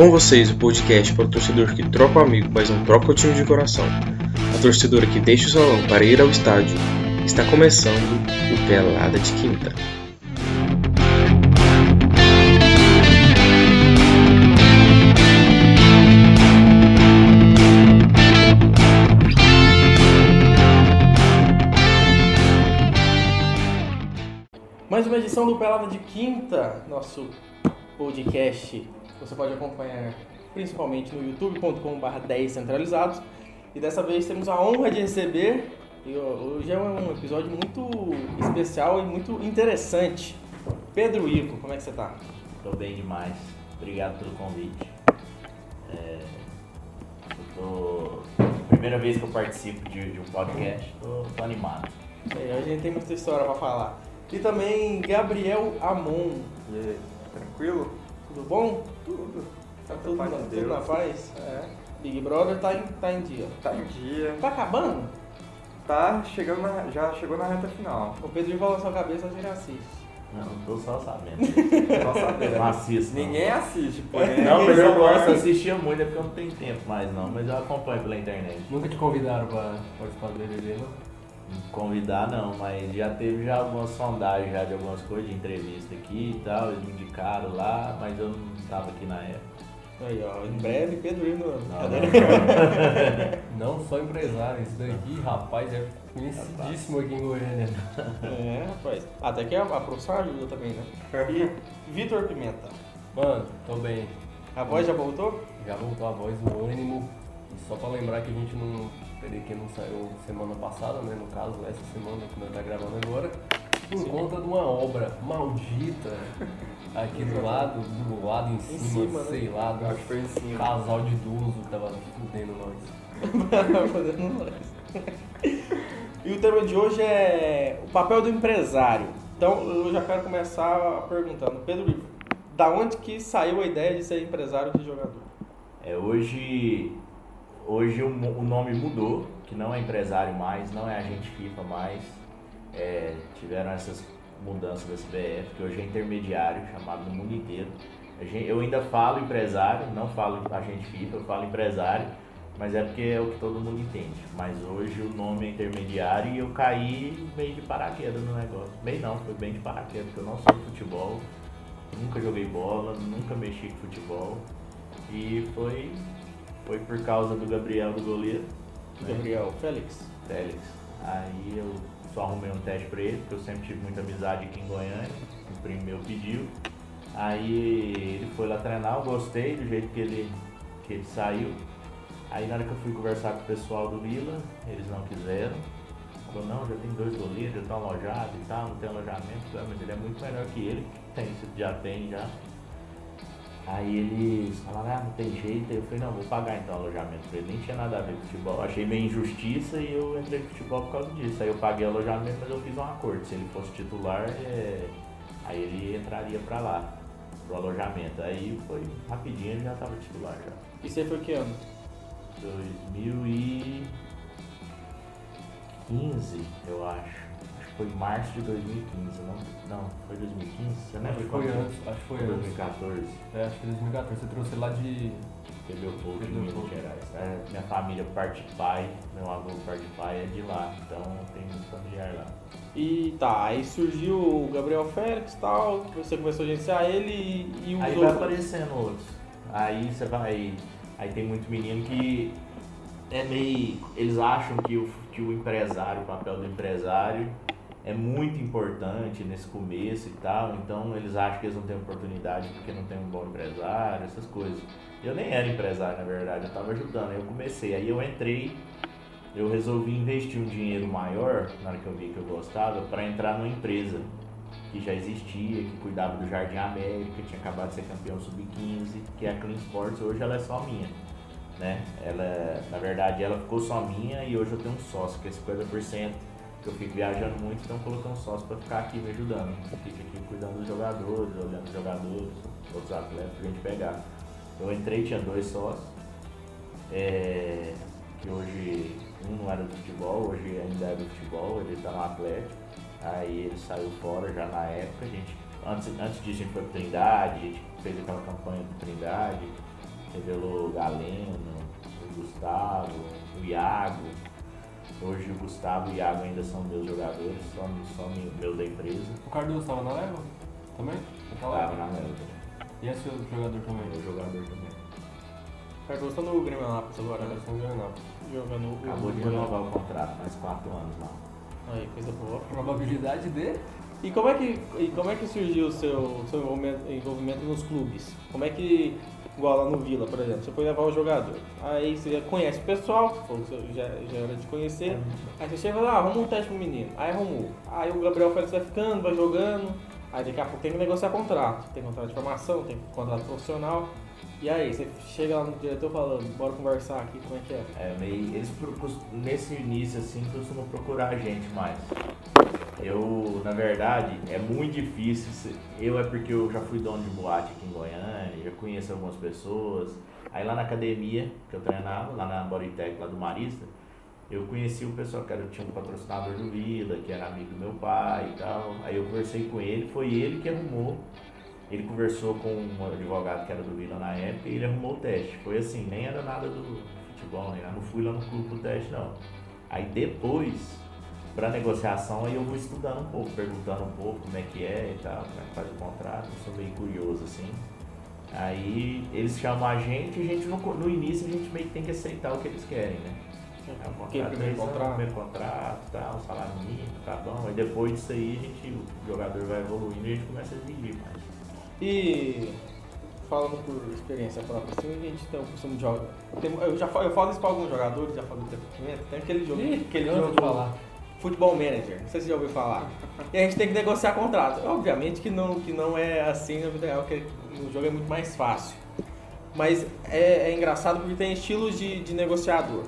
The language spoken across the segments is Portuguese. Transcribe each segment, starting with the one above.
Com vocês, o podcast para o torcedor que troca o amigo, mas não troca o time de coração. A torcedora que deixa o salão para ir ao estádio. Está começando o Pelada de Quinta. Mais uma edição do Pelada de Quinta, nosso podcast. Você pode acompanhar principalmente no youtube.com.br 10 centralizados. E dessa vez temos a honra de receber, e hoje é um episódio muito especial e muito interessante. Pedro Ivo, como é que você tá? Tô bem demais. Obrigado pelo convite. É, eu tô... Primeira vez que eu participo de, de um podcast, tô, tô animado. É, a gente tem muita história pra falar. E também Gabriel Amon. E aí, tranquilo? Tudo bom? Tudo. Tá tudo, paz na, de tudo Deus. na paz? É. Big Brother tá em, tá em dia. Tá em dia. Tá acabando? Tá chegando na, já chegou na reta final. O Pedro na sua cabeça, você já assiste. Não, tô só sabendo. Só saber. Não assisto. não. Ninguém assiste, porém. Não, mas eu gosto, sabe. assistia muito, é porque eu não tenho tempo mais não, mas eu acompanho pela internet. Nunca te convidaram pra participar do BBB, não? Convidar não, mas já teve já algumas sondagens já de algumas coisas, de entrevista aqui e tal, eles me indicaram lá, mas eu não tava aqui na época. Aí, ó, em breve, Pedro Ivo. Não, não, Não só empresário, isso daqui, rapaz, é conhecidíssimo aqui em Goiânia. É, rapaz. Até que a, a profissão ajuda também, né? E Vitor Pimenta. Mano, tô bem. A voz já voltou? Já voltou a voz, o ânimo. Só pra lembrar que a gente não. Peraí, que não saiu semana passada, né? No caso, essa semana que nós tá gravando agora. Por conta de uma obra maldita aqui do lado, do lado em cima, cima, né? sei lá, do Acho que foi em cima. casal de idoso que tava fudendo nós. Fazendo nós. E o tema de hoje é o papel do empresário. Então eu já quero começar perguntando, Pedro da onde que saiu a ideia de ser empresário de jogador? É, hoje hoje o, o nome mudou, que não é empresário mais, não é agente FIFA mais. É, tiveram essas mudanças da CBF, que hoje é intermediário, chamado no mundo inteiro. Eu ainda falo empresário, não falo agente FIFA, eu falo empresário, mas é porque é o que todo mundo entende. Mas hoje o nome é intermediário e eu caí meio de paraquedas no negócio. Meio não, foi bem de paraquedas, porque eu não sou de futebol, nunca joguei bola, nunca mexi com futebol. E foi, foi por causa do Gabriel do goleiro, né? Gabriel Félix. Félix. Aí eu só arrumei um teste pra ele, porque eu sempre tive muita amizade aqui em Goiânia. O primo meu pediu. Aí ele foi lá treinar, eu gostei do jeito que ele, que ele saiu. Aí na hora que eu fui conversar com o pessoal do Vila, eles não quiseram. Falou, não, já tem dois goleiros, já estão alojados e tal, não tem alojamento. "Ah, mas ele é muito melhor que ele, tem, já tem já. Aí eles falaram, ah, não tem jeito. Aí eu falei, não, vou pagar então o alojamento pra ele. Nem tinha nada a ver com futebol. Achei meio injustiça e eu entrei no futebol por causa disso. Aí eu paguei o alojamento, mas eu fiz um acordo. Se ele fosse titular, é, aí ele entraria pra lá, pro alojamento. Aí foi rapidinho, ele já tava titular já. E você foi que ano? 2015, eu acho. Foi março de 2015, não? Não, foi 2015? Você lembra Acho que quando? foi antes, acho que foi antes. 2014. É, acho que 2014. Você trouxe lá de. Perdeu pouco em Perdeu Minas. Gerais. É, minha família, parte de pai, meu avô, parte de pai, é de lá. Então tem muito familiar lá. E tá, aí surgiu o Gabriel Félix e tal, você começou a agenciar ele e, e os Aí vai outros. aparecendo outros. Aí você vai. Aí tem muito menino que é meio. Eles acham que o, que o empresário, o papel do empresário é muito importante nesse começo e tal. Então eles acham que eles não têm oportunidade porque não tem um bom empresário, essas coisas. Eu nem era empresário, na verdade, eu tava ajudando. Aí eu comecei, aí eu entrei, eu resolvi investir um dinheiro maior, na hora que eu vi que eu gostava, para entrar numa empresa que já existia, que cuidava do Jardim América, tinha acabado de ser campeão sub-15, que é a Clean Sports, hoje ela é só minha. Né? Ela, na verdade, ela ficou só minha e hoje eu tenho um sócio, que é 50%, que eu fico viajando muito, então coloquei um sócio para ficar aqui me ajudando. Fica aqui cuidando dos jogadores, olhando os jogadores, outros atletas pra gente pegar. Eu entrei, tinha dois sócios, é, que hoje um não era do futebol, hoje ainda é do futebol, ele está no Atlético. Aí ele saiu fora já na época, a gente, antes, antes disso a gente foi pro Trindade, a gente fez aquela campanha do Trindade, revelou o Galeno, o Gustavo, o Iago. Hoje o Gustavo e o Iago ainda são meus jogadores, são, são meus da empresa. O Cardoso estava na leva? Também? Naquela Tava época? na Leva. E esse outro jogador também? Meu jogador também. Cardoso tá no Grêmio Anápolis agora, né? São Leonardo. Jogando o Acabou de renovar o contrato, mais quatro anos lá. Aí, coisa boa. Probabilidade de. E como é que, e como é que surgiu o seu, seu envolvimento, envolvimento nos clubes? Como é que, igual lá no Vila, por exemplo, você foi levar o jogador. Aí você já conhece o pessoal, você já, já era de conhecer. Aí você chega lá, ah, arruma um teste pro menino. Aí arrumou. Aí o Gabriel Félix vai ficando, vai jogando. Aí daqui a pouco tem que negociar contrato. Tem contrato de formação, tem contrato profissional. E aí, você chega lá no diretor falando, bora conversar aqui, como é que é? É, meio, eles nesse início assim costumam procurar a gente mais. Eu, na verdade, é muito difícil. Eu é porque eu já fui dono de boate aqui em Goiânia, já conheço algumas pessoas. Aí lá na academia que eu treinava, lá na Bodytech, lá do Marista, eu conheci o pessoal que era, tinha um patrocinador do Vila, que era amigo do meu pai e tal. Aí eu conversei com ele, foi ele que arrumou. Ele conversou com um advogado que era do Vila na época e ele arrumou o teste. Foi assim, nem era nada do futebol, nem nada. não fui lá no clube pro teste não. Aí depois, pra negociação, aí eu vou estudando um pouco, perguntando um pouco como é que é e tal, como é que faz o contrato, eu sou meio curioso assim. Aí eles chamam a gente e a gente no, no início a gente meio que tem que aceitar o que eles querem, né? É um Porque contrato, primeiro contrato. primeiro contrato, tal, salário mínimo, tá bom. Aí depois disso aí a gente, o jogador vai evoluindo e a gente começa a exigir mais. E falando por experiência própria, assim, a gente tem o costume de jogar. Eu já falo, eu falo isso pra alguns jogadores, já falei do tempo tem aquele jogo, Ih, aquele jogo vou falar. Futebol Manager, não sei se você já ouviu falar. E a gente tem que negociar contrato. Obviamente que não, que não é assim na vida real, que no jogo é muito mais fácil. Mas é, é engraçado porque tem estilos de, de negociador.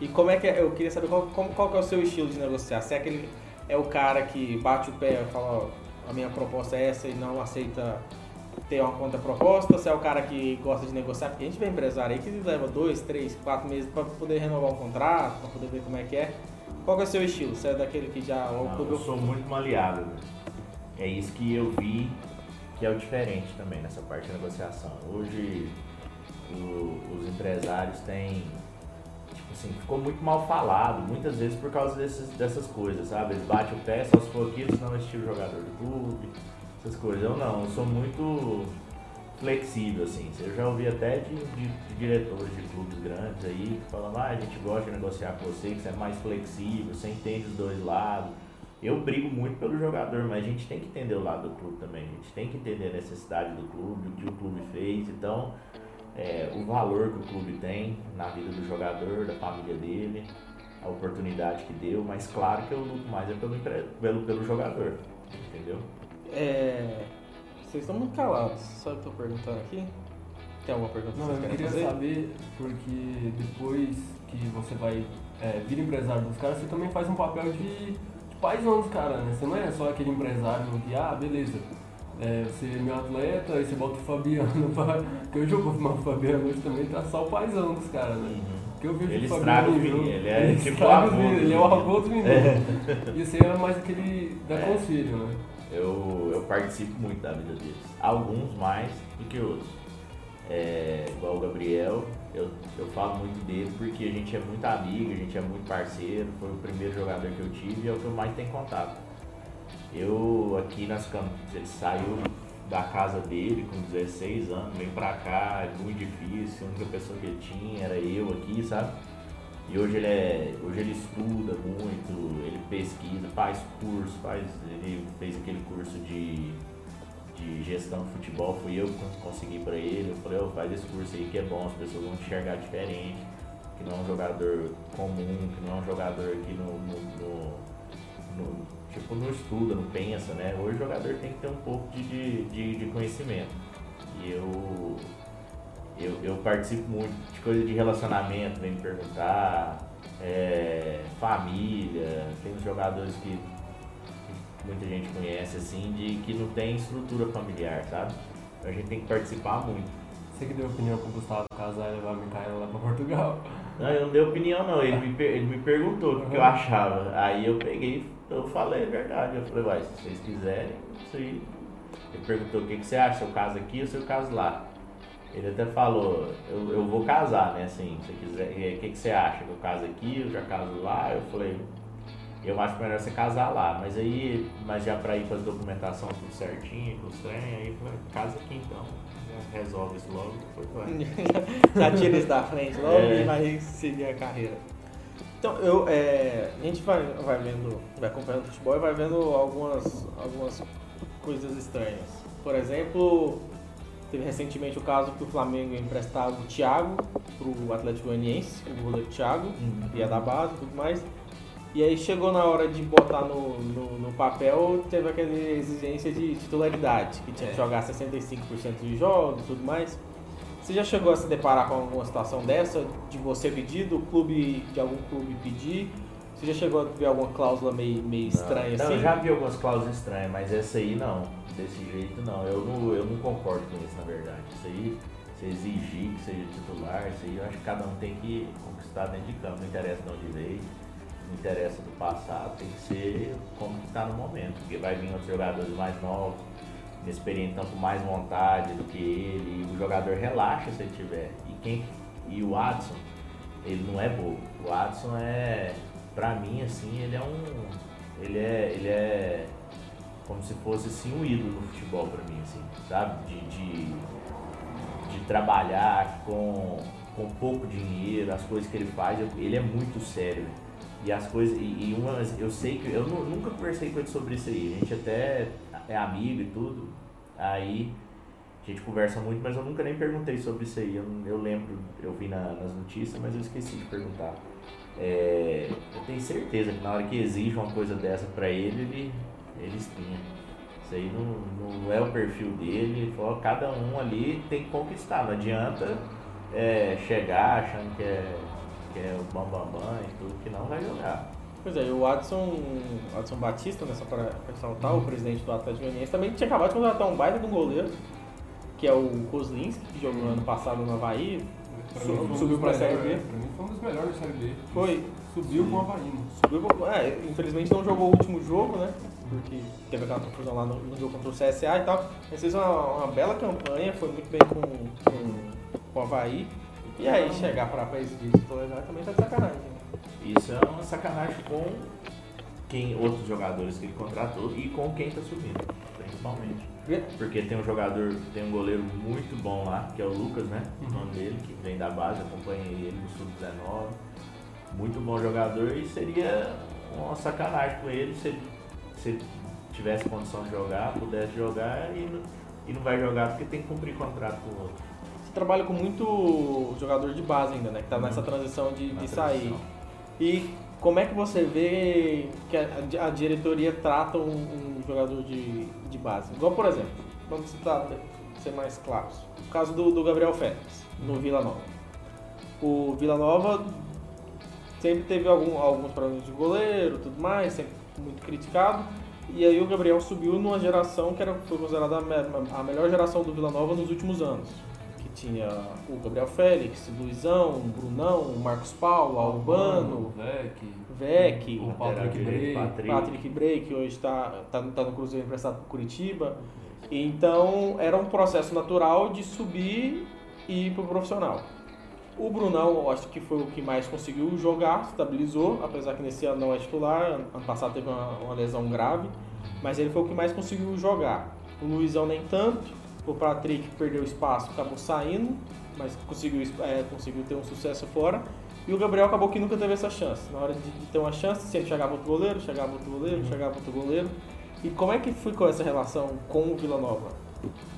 E como é que é? Eu queria saber qual, qual que é o seu estilo de negociar. Se é aquele é o cara que bate o pé e fala, ó, a minha proposta é essa e não aceita ter uma contraproposta, se é o cara que gosta de negociar, porque a gente vê empresário aí que leva dois, três, quatro meses para poder renovar um contrato, para poder ver como é que é. Qual é o seu estilo? Você é daquele que já. Não, eu sou muito maleável. né? É isso que eu vi que é o diferente também nessa parte de negociação. Hoje o- os empresários têm. Tipo assim, ficou muito mal falado, muitas vezes por causa desses, dessas coisas, sabe? Eles batem o pé, só se for aquilo, senão é estilo jogador do clube, essas coisas. Eu não, eu sou muito flexível, assim. Eu já ouvi até de, de- diretores de clubes grandes aí falam, ah, a gente gosta de negociar com você, que você é mais flexível, você entende os dois lados. Eu brigo muito pelo jogador, mas a gente tem que entender o lado do clube também. A gente tem que entender a necessidade do clube, o que o clube fez. Então, é, o valor que o clube tem na vida do jogador, da família dele, a oportunidade que deu. Mas claro que eu luto mais é pelo, pelo, pelo jogador, entendeu? É, vocês estão muito calados. Sabe o que eu tô perguntando aqui? Tem alguma pergunta que Não, vocês eu queria fazer? saber, porque depois que você vai é, vir empresário dos caras, você também faz um papel de, de paizão dos caras, né? Você não é só aquele empresário que, ah, beleza, é, você é meu atleta, aí você bota o Fabiano pra... Porque hoje eu vou filmar o Fabiano, hoje também tá só o paizão dos caras, né? Porque eu vejo Ele o Fabiano jogo, meninos, ele é tipo estraga os avô Ele é o avô dos meninos. E você é mais aquele da É. conselho, né? Eu, eu participo muito da vida deles. Alguns mais do que outros. É, igual o Gabriel, eu, eu falo muito dele porque a gente é muito amigo, a gente é muito parceiro, foi o primeiro jogador que eu tive e é o que eu mais tenho contato. Eu aqui nas Campos, ele saiu da casa dele com 16 anos, veio pra cá, é muito difícil, a única pessoa que ele tinha era eu aqui, sabe? E hoje ele é, hoje ele estuda muito, ele pesquisa, faz curso, faz, ele fez aquele curso de, de gestão de futebol, fui eu que consegui pra ele, eu falei, ó, faz esse curso aí que é bom, as pessoas vão enxergar diferente, que não é um jogador comum, que não é um jogador que no, no, no- no- tipo, não estuda, não pensa, né? Hoje o jogador tem que ter um pouco de, de, de conhecimento. E eu eu, eu participo muito de coisa de relacionamento, vem me perguntar, é, família, tem uns jogadores que, muita gente conhece assim, de que não tem estrutura familiar, sabe? Então a gente tem que participar muito. Você que deu opinião pro Gustavo casar e levar a Micaela lá pra Portugal. Não, eu não dei opinião não, ele me, ele me perguntou o que eu achava. Aí eu peguei, eu falei a verdade. Eu falei, uai, se vocês quiserem, isso aí. Ele perguntou o que, que você acha, se eu caso aqui ou se eu caso lá. Ele até falou, eu, eu vou casar, né? Assim, se quiser. O que, que você acha? Que eu caso aqui, eu já caso lá? Eu falei, eu acho melhor você casar lá, mas aí, mas já pra ir as documentação tudo certinho, com os trem, aí eu falei, casa aqui então. Já resolve isso logo, depois vai. Já tira isso da frente logo É. e vai seguir a carreira. Então, eu, é, a gente vai, vai vendo, vai acompanhando o futebol e vai vendo algumas, algumas coisas estranhas. Por exemplo, teve recentemente o caso que o Flamengo emprestava o Thiago pro Atlético Goianiense, o goleiro Thiago, ia da base e tudo mais. E aí chegou na hora de botar no, no, no papel, teve aquela exigência de titularidade, que tinha que jogar 65% dos jogos e tudo mais. Você já chegou a se deparar com alguma situação dessa, de você pedir, do clube, de algum clube pedir? Você já chegou a ver alguma cláusula meio, meio estranha não, assim? eu já vi algumas cláusulas estranhas, mas essa aí não. Desse jeito não. Eu não, eu não concordo com isso, na verdade. Isso aí, você exigir que seja titular, isso aí eu acho que cada um tem que conquistar dentro de campo. Não interessa de onde veio, não interessa do passado, tem que ser como que tá no momento. Porque vai vir outros jogadores mais novos, inexperientes, estão com mais vontade do que ele, e o jogador relaxa se ele tiver. E, quem, e o Adson, ele não é bobo. O Adson é, pra mim, assim, ele é um. Ele é. Ele é como se fosse assim um ídolo no futebol pra mim, assim, sabe? De, de, de trabalhar com, com pouco dinheiro, as coisas que ele faz, ele é muito sério. E as coisas, e, e umas, eu sei que, eu nu- nunca conversei com ele sobre isso aí, a gente até é amigo e tudo, aí a gente conversa muito, mas eu nunca nem perguntei sobre isso aí, eu, eu lembro, eu vi na- nas notícias, mas eu esqueci de perguntar. É, eu tenho certeza que na hora que exige uma coisa dessa pra ele, ele, ele espinha. Isso aí não, não é o perfil dele. Ele falou, cada um ali tem que conquistar. Não adianta é, chegar achando que é, que é o bambambam bam, bam e tudo, que não vai jogar. Pois é, e o Adson, Adson Batista, né, só para ressaltar, o presidente do Atlético Goianiense, também tinha acabado de contratar um baita de um goleiro, que é o Kozlinski, que jogou no ano passado no Havaí, Pra Su- mim foi um subiu dos pra Série B. Pra mim foi um dos melhores da Série B. foi, Subiu com o Havaí. né? subiu, é, infelizmente não jogou o último jogo, né, porque teve aquela confusão lá no, no jogo contra o CSA e tal, mas fez uma, uma bela campanha, foi muito bem com, com, com o Havaí, e aí chegar para país de titularidade também tá de sacanagem, né? Isso é uma sacanagem com quem, outros jogadores que ele contratou e com quem tá subindo, principalmente. Porque tem um jogador, tem um goleiro muito bom lá, que é o Lucas, né? O nome dele, que vem da base, acompanhei ele no Sub-19. Muito bom jogador e seria uma sacanagem com ele se ele, se tivesse condição de jogar, pudesse jogar e não, e não vai jogar porque tem que cumprir contrato com o outro. Você trabalha com muito jogador de base ainda, né? Que tá nessa transição de, de sair. E como é que você vê que a, a diretoria trata um, um jogador de, de base? Igual, por exemplo, vamos citar, ser mais claros, o caso do, do Gabriel Félix, no Vila Nova. O Vila Nova sempre teve algum, alguns problemas de goleiro tudo mais, sempre muito criticado. E aí o Gabriel subiu numa geração que era, foi considerada a, me- a melhor geração do Vila Nova nos últimos anos. Que tinha o Gabriel Félix, o Luizão, o Brunão, o Marcos Paulo, o Albano, Vec, Vec, o Patrick Bray. Patrick. Patrick que hoje está tá, tá no Cruzeiro emprestado para Curitiba. Então era um processo natural de subir e ir para o profissional. O Brunão, eu acho que foi o que mais conseguiu jogar, estabilizou, apesar que nesse ano não é titular, ano passado teve uma, uma lesão grave, mas ele foi o que mais conseguiu jogar. O Luizão nem tanto, o Patrick perdeu espaço, acabou saindo, mas conseguiu, é, conseguiu ter um sucesso fora. E o Gabriel acabou que nunca teve essa chance. Na hora de, de ter uma chance, sempre chegava outro goleiro, chegava outro goleiro, chegava outro goleiro. E como é que ficou essa relação com o Vila Nova?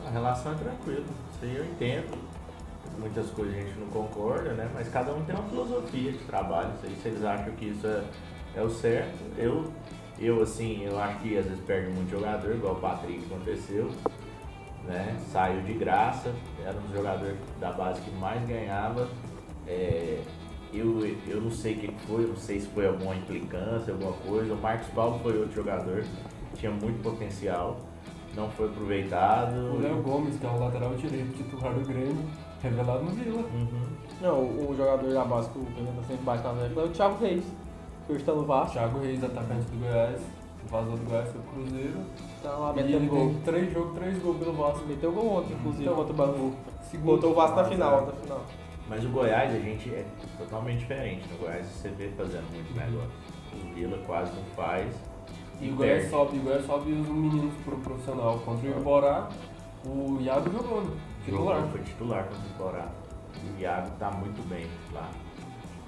A relação é tranquila, isso aí eu entendo. Muitas coisas a gente não concorda, né? Mas cada um tem uma filosofia de trabalho. Se eles acham que isso é, é o certo, eu, eu assim, eu acho que às vezes perde muito jogador, igual o Patrick aconteceu. Né? Saiu de graça, era um dos jogadores da base que mais ganhava. É, eu, eu não sei o que foi, não sei se foi alguma implicância, alguma coisa. O Marcos Paulo foi outro jogador, tinha muito potencial, não foi aproveitado. O Léo Gomes, que é o lateral direito titular do Grêmio, revelado no Vila. Uhum. Não, o, o jogador da base que o Fernando sempre bate na tecla é o Thiago Reis, que hoje está no Vasco. Thiago Reis, atacante do Goiás. vazou do Goiás foi pro Cruzeiro. Tá lá E ele gol. tem três jogos, três gols pelo Vasco. Meteu gol ontem, inclusive, Então, contra o Bangu. Segundo. Botou o Vasco na final, tá. na final. Mas o Goiás a gente é totalmente diferente. No Goiás você vê fazendo muito negócio. O Vila quase não faz. E o Goiás perde. sobe, o Goiás sobe os meninos pro profissional contra o Iborá. O Iago jogou, né? Titular. Foi titular contra o. O Iago tá muito bem lá.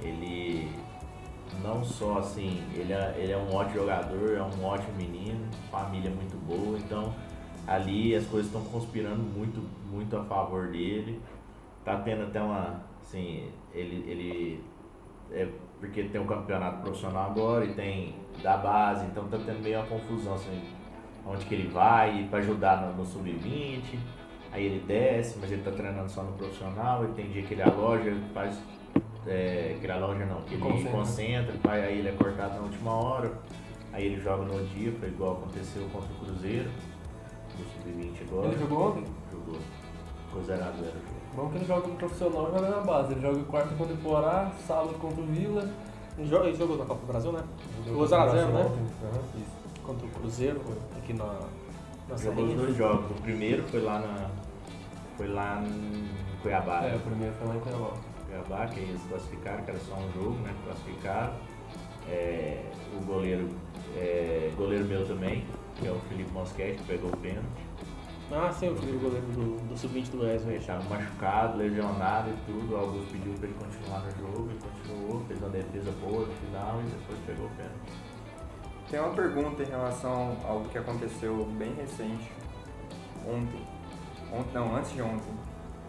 Ele não só assim, ele é, ele é um ótimo jogador, é um ótimo menino, família muito boa, então ali as coisas estão conspirando muito, muito a favor dele. Tá tendo até uma, assim, ele, ele é porque tem um campeonato profissional agora e tem da base, então tá tendo meio uma confusão assim, onde que ele vai para ajudar no, no sub-20, aí ele desce, mas ele tá treinando só no profissional, e tem dia que ele aloja, ele faz é, que ele aloja não, que ele Concentra. concentra, vai, aí ele é cortado na última hora, aí ele joga no dia, foi igual aconteceu contra o Cruzeiro, no sub-20 agora. Ele jogou ontem? Jogou. Ficou 0 a 0 o jogo. Bom que ele joga no profissional e joga na base. Ele joga quarta contra o Iborá, sábado contra o Vila. Ele jogou- ele jogou na Copa do Brasil, né? Jogou Jogou 0x0, contra o né? Isso. Contra o Cruzeiro, aqui na, na Jogou os dois jogos. O primeiro foi lá na. Foi lá em Cuiabá. É, o primeiro foi lá em Cuiabá. Cuiabá, que eles classificaram, que era só um jogo, né? Classificaram. É, o goleiro, é, goleiro meu também, que é o Felipe Mosquete, que pegou o pênalti. Ah, sim, o do goleiro do, do sub-20 do Goiás, Ele estava machucado, lesionado e tudo. O Augusto pediu para ele continuar no jogo, ele continuou, fez uma defesa boa no final e depois pegou o pênalti. Tem uma pergunta em relação ao que aconteceu bem recente, ontem. Ontem, não, antes de ontem.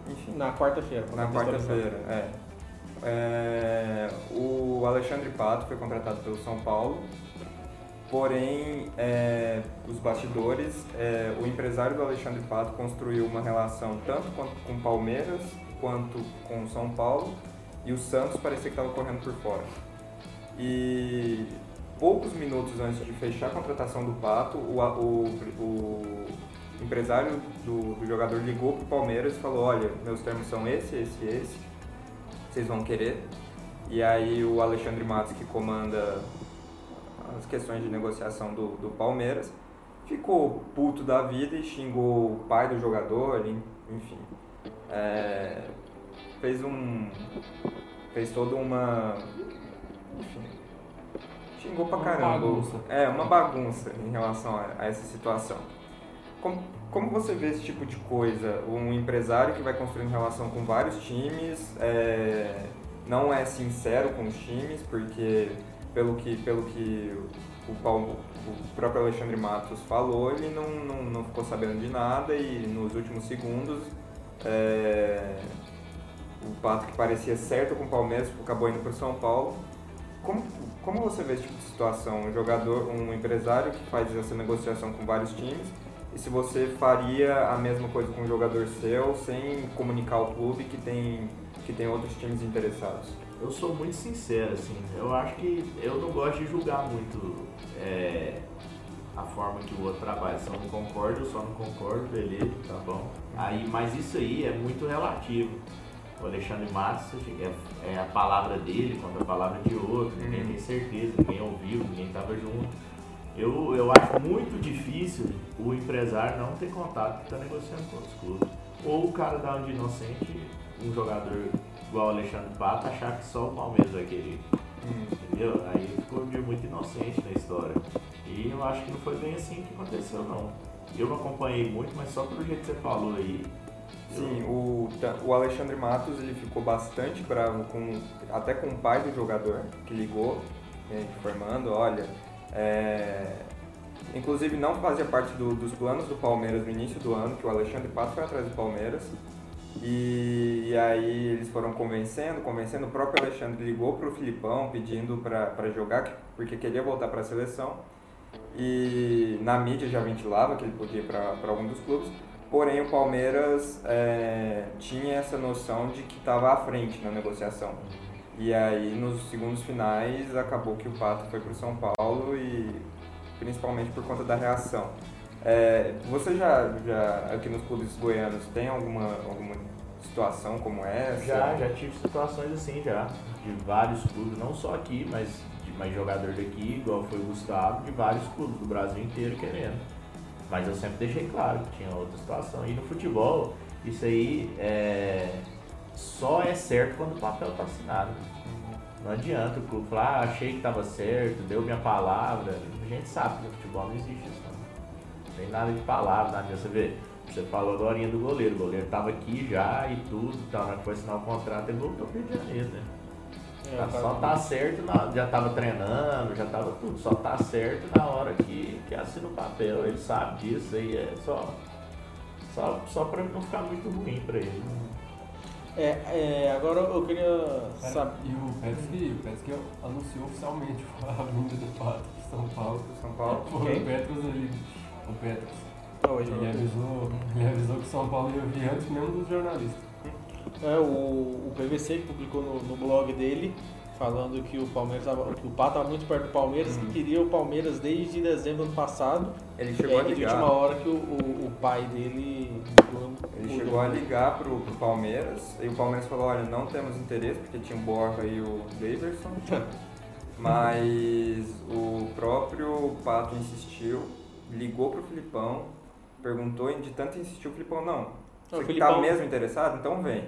Enfim, Na quarta-feira. na quarta-feira, é. É, O Alexandre Pato foi contratado pelo São Paulo, porém, é, os bastidores, é, o empresário do Alexandre Pato construiu uma relação tanto com o Palmeiras quanto com o São Paulo, e o Santos parecia que estava correndo por fora. E poucos minutos antes de fechar a contratação do Pato, o, o, o empresário do, do jogador ligou pro Palmeiras e falou, olha, meus termos são esse, esse, esse, vocês vão querer. E aí o Alexandre Matos, que comanda as questões de negociação do, do Palmeiras, ficou puto da vida e xingou o pai do jogador, en- enfim. É, fez um. fez toda uma. Enfim. Xingou pra Uma caramba. bagunça. É, uma bagunça em relação a, a essa situação. Como, como você vê esse tipo de coisa? Um empresário que vai construindo relação com vários times, é, não é sincero com os times, porque pelo que, pelo que o, Paulo, o próprio Alexandre Matos falou, ele não, não, não ficou sabendo de nada e nos últimos segundos é, o Pato que parecia certo com o Palmeiras acabou indo para o São Paulo. Como, como você vê esse tipo de situação? Um jogador, um empresário que faz essa negociação com vários times e se você faria a mesma coisa com um jogador seu sem comunicar ao clube que tem, que tem outros times interessados? Eu sou muito sincero, assim, eu acho que eu não gosto de julgar muito é, a forma que o outro trabalha. Se eu não concordo, eu só não concordo, beleza, tá bom. Aí, mas isso aí é muito relativo. O Alexandre Matos é, é a palavra dele contra a palavra de outro, ninguém Uhum. tem certeza, ninguém ouviu, ninguém estava junto. Eu, eu acho muito difícil o empresário não ter contato que está negociando com outros clubes. Ou o cara dá um de inocente, um jogador igual o Alexandre Pato, achar que só o Palmeiras vai querer. Entendeu? Aí ficou muito inocente na história. E eu acho que não foi bem assim que aconteceu, não. Eu não acompanhei muito, mas só pelo jeito que você falou aí. Sim, o, o Alexandre Matos ele ficou bastante bravo com até com o pai do jogador que ligou, né, informando, olha, é, inclusive não fazia parte do- dos planos do Palmeiras no início do ano, que o Alexandre Pato foi atrás do Palmeiras. E, e aí eles foram convencendo, convencendo, o próprio Alexandre ligou pro Filipão pedindo para jogar, que- porque queria voltar para a seleção. E na mídia já ventilava que ele podia ir para algum dos clubes. Porém, o Palmeiras é, tinha essa noção de que estava à frente na negociação. E aí, nos segundos finais, acabou que o Pato foi para o São Paulo e principalmente por conta da reação. É, você já, já, aqui nos clubes goianos, tem alguma, alguma situação como essa? Já, já tive situações assim já, de vários clubes, não só aqui, mas de mas jogador daqui, igual foi o Gustavo, de vários clubes do Brasil inteiro querendo. Mas eu sempre deixei claro que tinha outra situação. E no futebol, isso aí é, só é certo quando o papel está assinado. Não adianta o clube falar, ah, achei que estava certo, deu minha palavra. A gente sabe que no futebol não existe isso. Não, não tem nada de palavra, nada disso. Você vê, você falou agora do goleiro. O goleiro estava aqui já e tudo, então, na hora que foi assinar o contrato, ele voltou para o Rio de Janeiro, né? É, Tá- tá- só tá certo, na- já tava treinando, já tava tudo, só tá certo na hora que, que assina o papel. Ele sabe disso aí, é só, só, só pra não ficar muito ruim pra ele. É, é, agora eu queria saber. E o Petros, o Petros que anunciou oficialmente a vinda do Pato de São Paulo. São Paulo. Foi Quem? o Petros ali. O Petros. Não, ele- Ele avisou, ele avisou que São Paulo ia vir antes mesmo dos jornalistas. É, o, o PVC que publicou no, no blog dele falando que o Palmeiras tava, que o Pato estava muito perto do Palmeiras, que queria o Palmeiras desde dezembro do ano passado. Ele E chegou a aí, de ligar. última hora que o, o, o pai dele. Ele chegou a ligar pro, pro Palmeiras e o Palmeiras falou, olha, não temos interesse, porque tinha o Borja e o Daverson. Mas o próprio Pato insistiu, ligou pro Filipão, perguntou e de tanto insistir o Filipão, não. Você o tá Filipão- mesmo interessado? Então vem.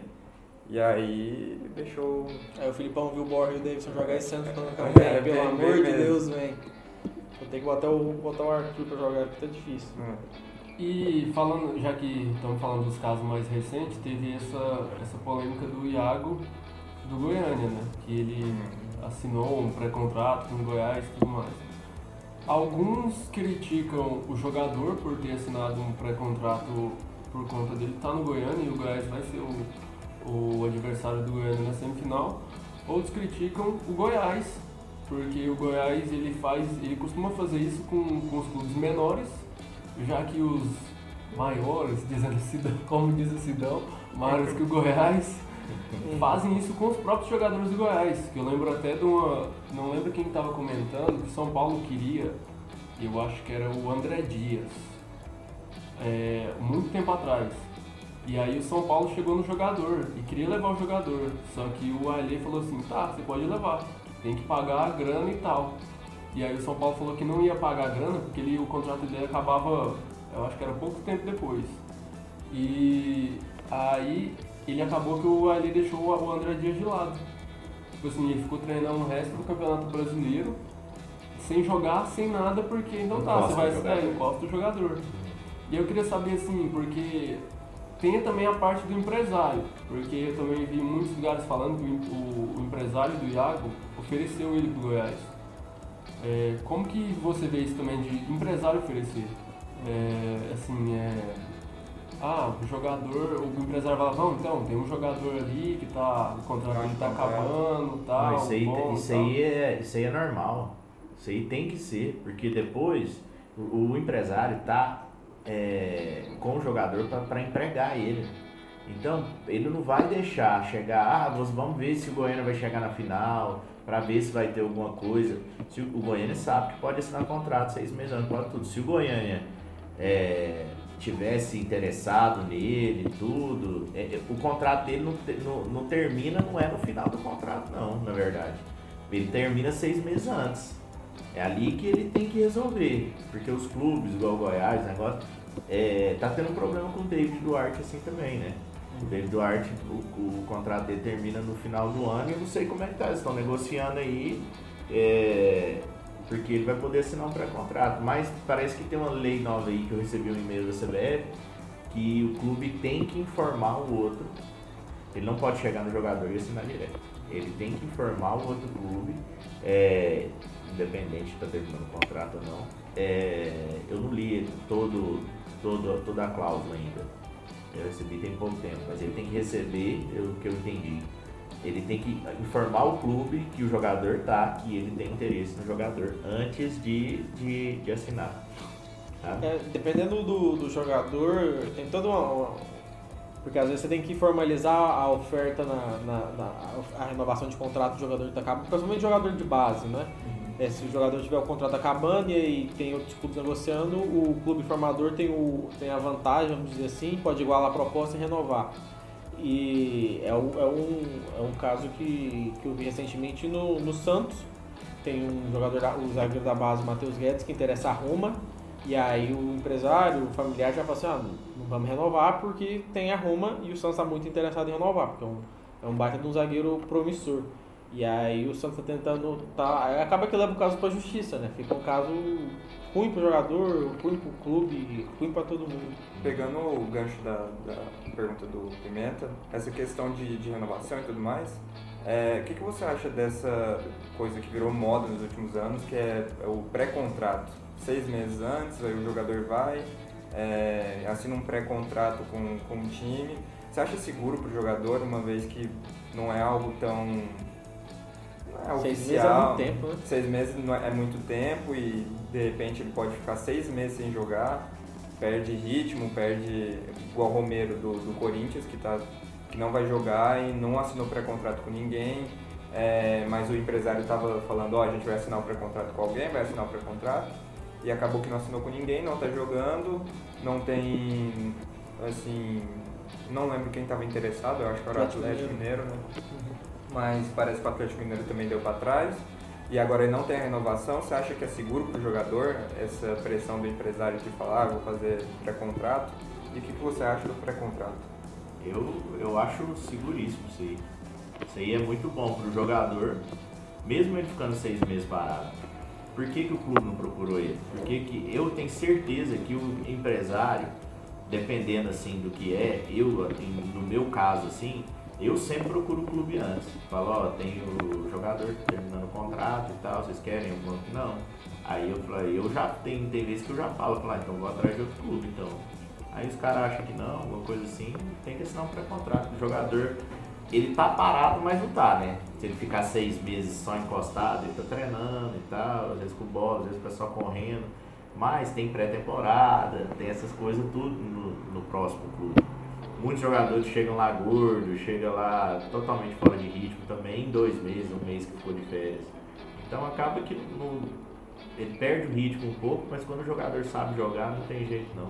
E aí ele deixou. Aí o Filipão viu o Borja e o Davidson jogar esse ano falando, cara, É, pelo vem, amor vem de mesmo. Deus, vem. Vou ter que botar o, botar o Arthur pra jogar, porque tá difícil. hum, E falando, já que estamos falando dos casos mais recentes, teve essa, essa polêmica do Iago do Goiânia, né? Que ele assinou um pré-contrato com o Goiás e tudo mais. Alguns criticam o jogador por ter assinado um pré-contrato por conta dele estar no Goiânia e o Goiás vai ser o, o adversário do Goiânia na semifinal. Outros criticam o Goiás, porque o Goiás ele faz, ele costuma fazer isso com, com os clubes menores, já que os maiores, dizendo Sidão, como diz o Sidão, maiores que o Goiás, fazem isso com os próprios jogadores do Goiás. Que eu lembro até de uma. Não lembro quem estava comentando que São Paulo queria, eu acho que era o André Dias, é, muito tempo atrás. E aí o São Paulo chegou no jogador e queria levar o jogador. Só que o Alê falou assim, tá, você pode levar, tem que pagar a grana e tal. E aí o São Paulo falou que não ia pagar a grana porque ele, o contrato dele acabava, eu acho que era pouco tempo depois. E aí ele acabou que o Alê deixou o André Dias de lado. Tipo assim, ele ficou treinando o resto do Campeonato Brasileiro sem jogar, sem nada, porque então tá, você vai é, encosta o jogador. E eu queria saber assim, porque tem também a parte do empresário, porque eu também vi muitos lugares falando que o, o- o empresário do Iago ofereceu ele pro Goiás. É, como que você vê isso também de empresário oferecer? É, assim, é. Ah, o jogador, o empresário vai lá, não, então, tem um jogador ali que tá. O contrato dele tá Contrato. acabando e tal. Não, isso aí, bom, isso, tal. aí é, isso aí é normal. Isso aí tem que ser, porque depois o, o empresário tá é, com o jogador para empregar ele. Então, ele não vai deixar chegar, ah, vamos- ver se o Goiânia vai chegar na final, para ver se vai ter alguma coisa. Se o, Goiânia sabe que pode assinar contrato seis meses antes, pode tudo. Se o Goiânia é, tivesse interessado nele, tudo, é, é, o contrato dele não, não, não termina, não é no final do contrato, não, na verdade. Ele termina seis meses antes. É ali que ele tem que resolver. Porque os clubes, igual o Goiás, negócio, é, tá tendo um problema com o David Duarte assim também, né? O David Duarte, o, o contrato dele termina no final do ano e eu não sei como é que tá. Eles estão negociando aí, é, porque ele vai poder assinar um pré-contrato. Mas parece que tem uma lei nova aí que eu recebi um e-mail da CBF que o clube tem que informar o outro. Ele não pode chegar no jogador e assinar direto. Ele tem que informar o outro clube, é, independente de estar terminando o contrato ou não. É, eu não li todo, todo, toda a cláusula ainda. Eu recebi tem pouco tempo, mas ele tem que receber é o que eu entendi. Ele tem que informar o clube que o jogador tá, que ele tem interesse no jogador antes de, de, de assinar. tá? É, dependendo do, do jogador, tem toda uma, uma- Porque às vezes você tem que formalizar a oferta na, na- na- a renovação de contrato do jogador que tá acabando, principalmente jogador de base, né? É, se o jogador tiver o contrato acabando e tem outros clubes negociando, o clube formador tem, o, tem a vantagem, vamos dizer assim, pode igualar a proposta e renovar. E é, o- é um, é um caso que, que eu vi recentemente no, no Santos, tem um jogador, o zagueiro da base, Matheus Guedes, que interessa a Roma. E aí o empresário, o familiar já fala assim, ah, não vamos renovar porque tem a Roma e o Santos está muito interessado em renovar, porque é um, é um baita de um zagueiro promissor. E aí o Santos tá tentando. Tá, aí acaba que leva o caso pra justiça, né? Fica um caso ruim pro jogador, ruim pro clube, ruim pra todo mundo. Pegando o gancho da, da pergunta do Pimenta, essa questão de, de renovação e tudo mais, é, o que, que você acha dessa coisa que virou moda nos últimos anos, que é o pré-contrato? Seis meses antes, aí o jogador vai, é, assina um pré-contrato com, com o time. Você acha seguro para o jogador, uma vez que não é algo tão é Seis meses é oficial? muito tempo, né? Seis meses é é muito tempo e de repente ele pode ficar seis meses sem jogar, perde ritmo, perde igual o Romero do, do Corinthians que, tá, que não vai jogar e não assinou pré-contrato com ninguém, é, mas o empresário estava falando, ó, a gente vai assinar o pré-contrato com alguém, vai assinar o pré-contrato e acabou que não assinou com ninguém, não está jogando, não tem assim, não lembro quem estava interessado, eu acho que era o Atlético Atlético Mineiro, né? Mas parece que o Atlético Mineiro também deu para trás. E agora ele não tem a renovação, você acha que é seguro para o jogador essa pressão do empresário de falar, ah, vou fazer pré-contrato? E o que, que você acha do pré-contrato? Eu, eu acho seguríssimo isso aí. Isso aí é muito bom pro jogador, mesmo ele ficando seis meses parado. Por que, que o clube não procurou ele? Porque que eu tenho certeza que o empresário, dependendo assim do que é, eu, em- no meu caso assim, eu sempre procuro o clube antes. Falo, ó, tem o jogador terminando o contrato e tal, vocês querem alguma Não. Aí eu falei, eu já tenho, tem vezes que eu já falo, falo, ah, então vou atrás de outro clube, então. Aí os caras acham que não, alguma coisa assim, tem que assinar um pré-contrato. O jogador, ele tá parado, mas não tá, né? Se ele ficar seis meses só encostado, ele tá treinando e tal, às vezes com bola, às vezes o pessoal correndo. Mas tem pré-temporada, tem essas coisas tudo no, no próximo clube. Muitos jogadores chegam lá gordo, chegam lá totalmente fora de ritmo também, em dois meses, um mês que ficou de férias. Então acaba que não- ele perde o ritmo um pouco, mas quando o jogador sabe jogar, não tem jeito não.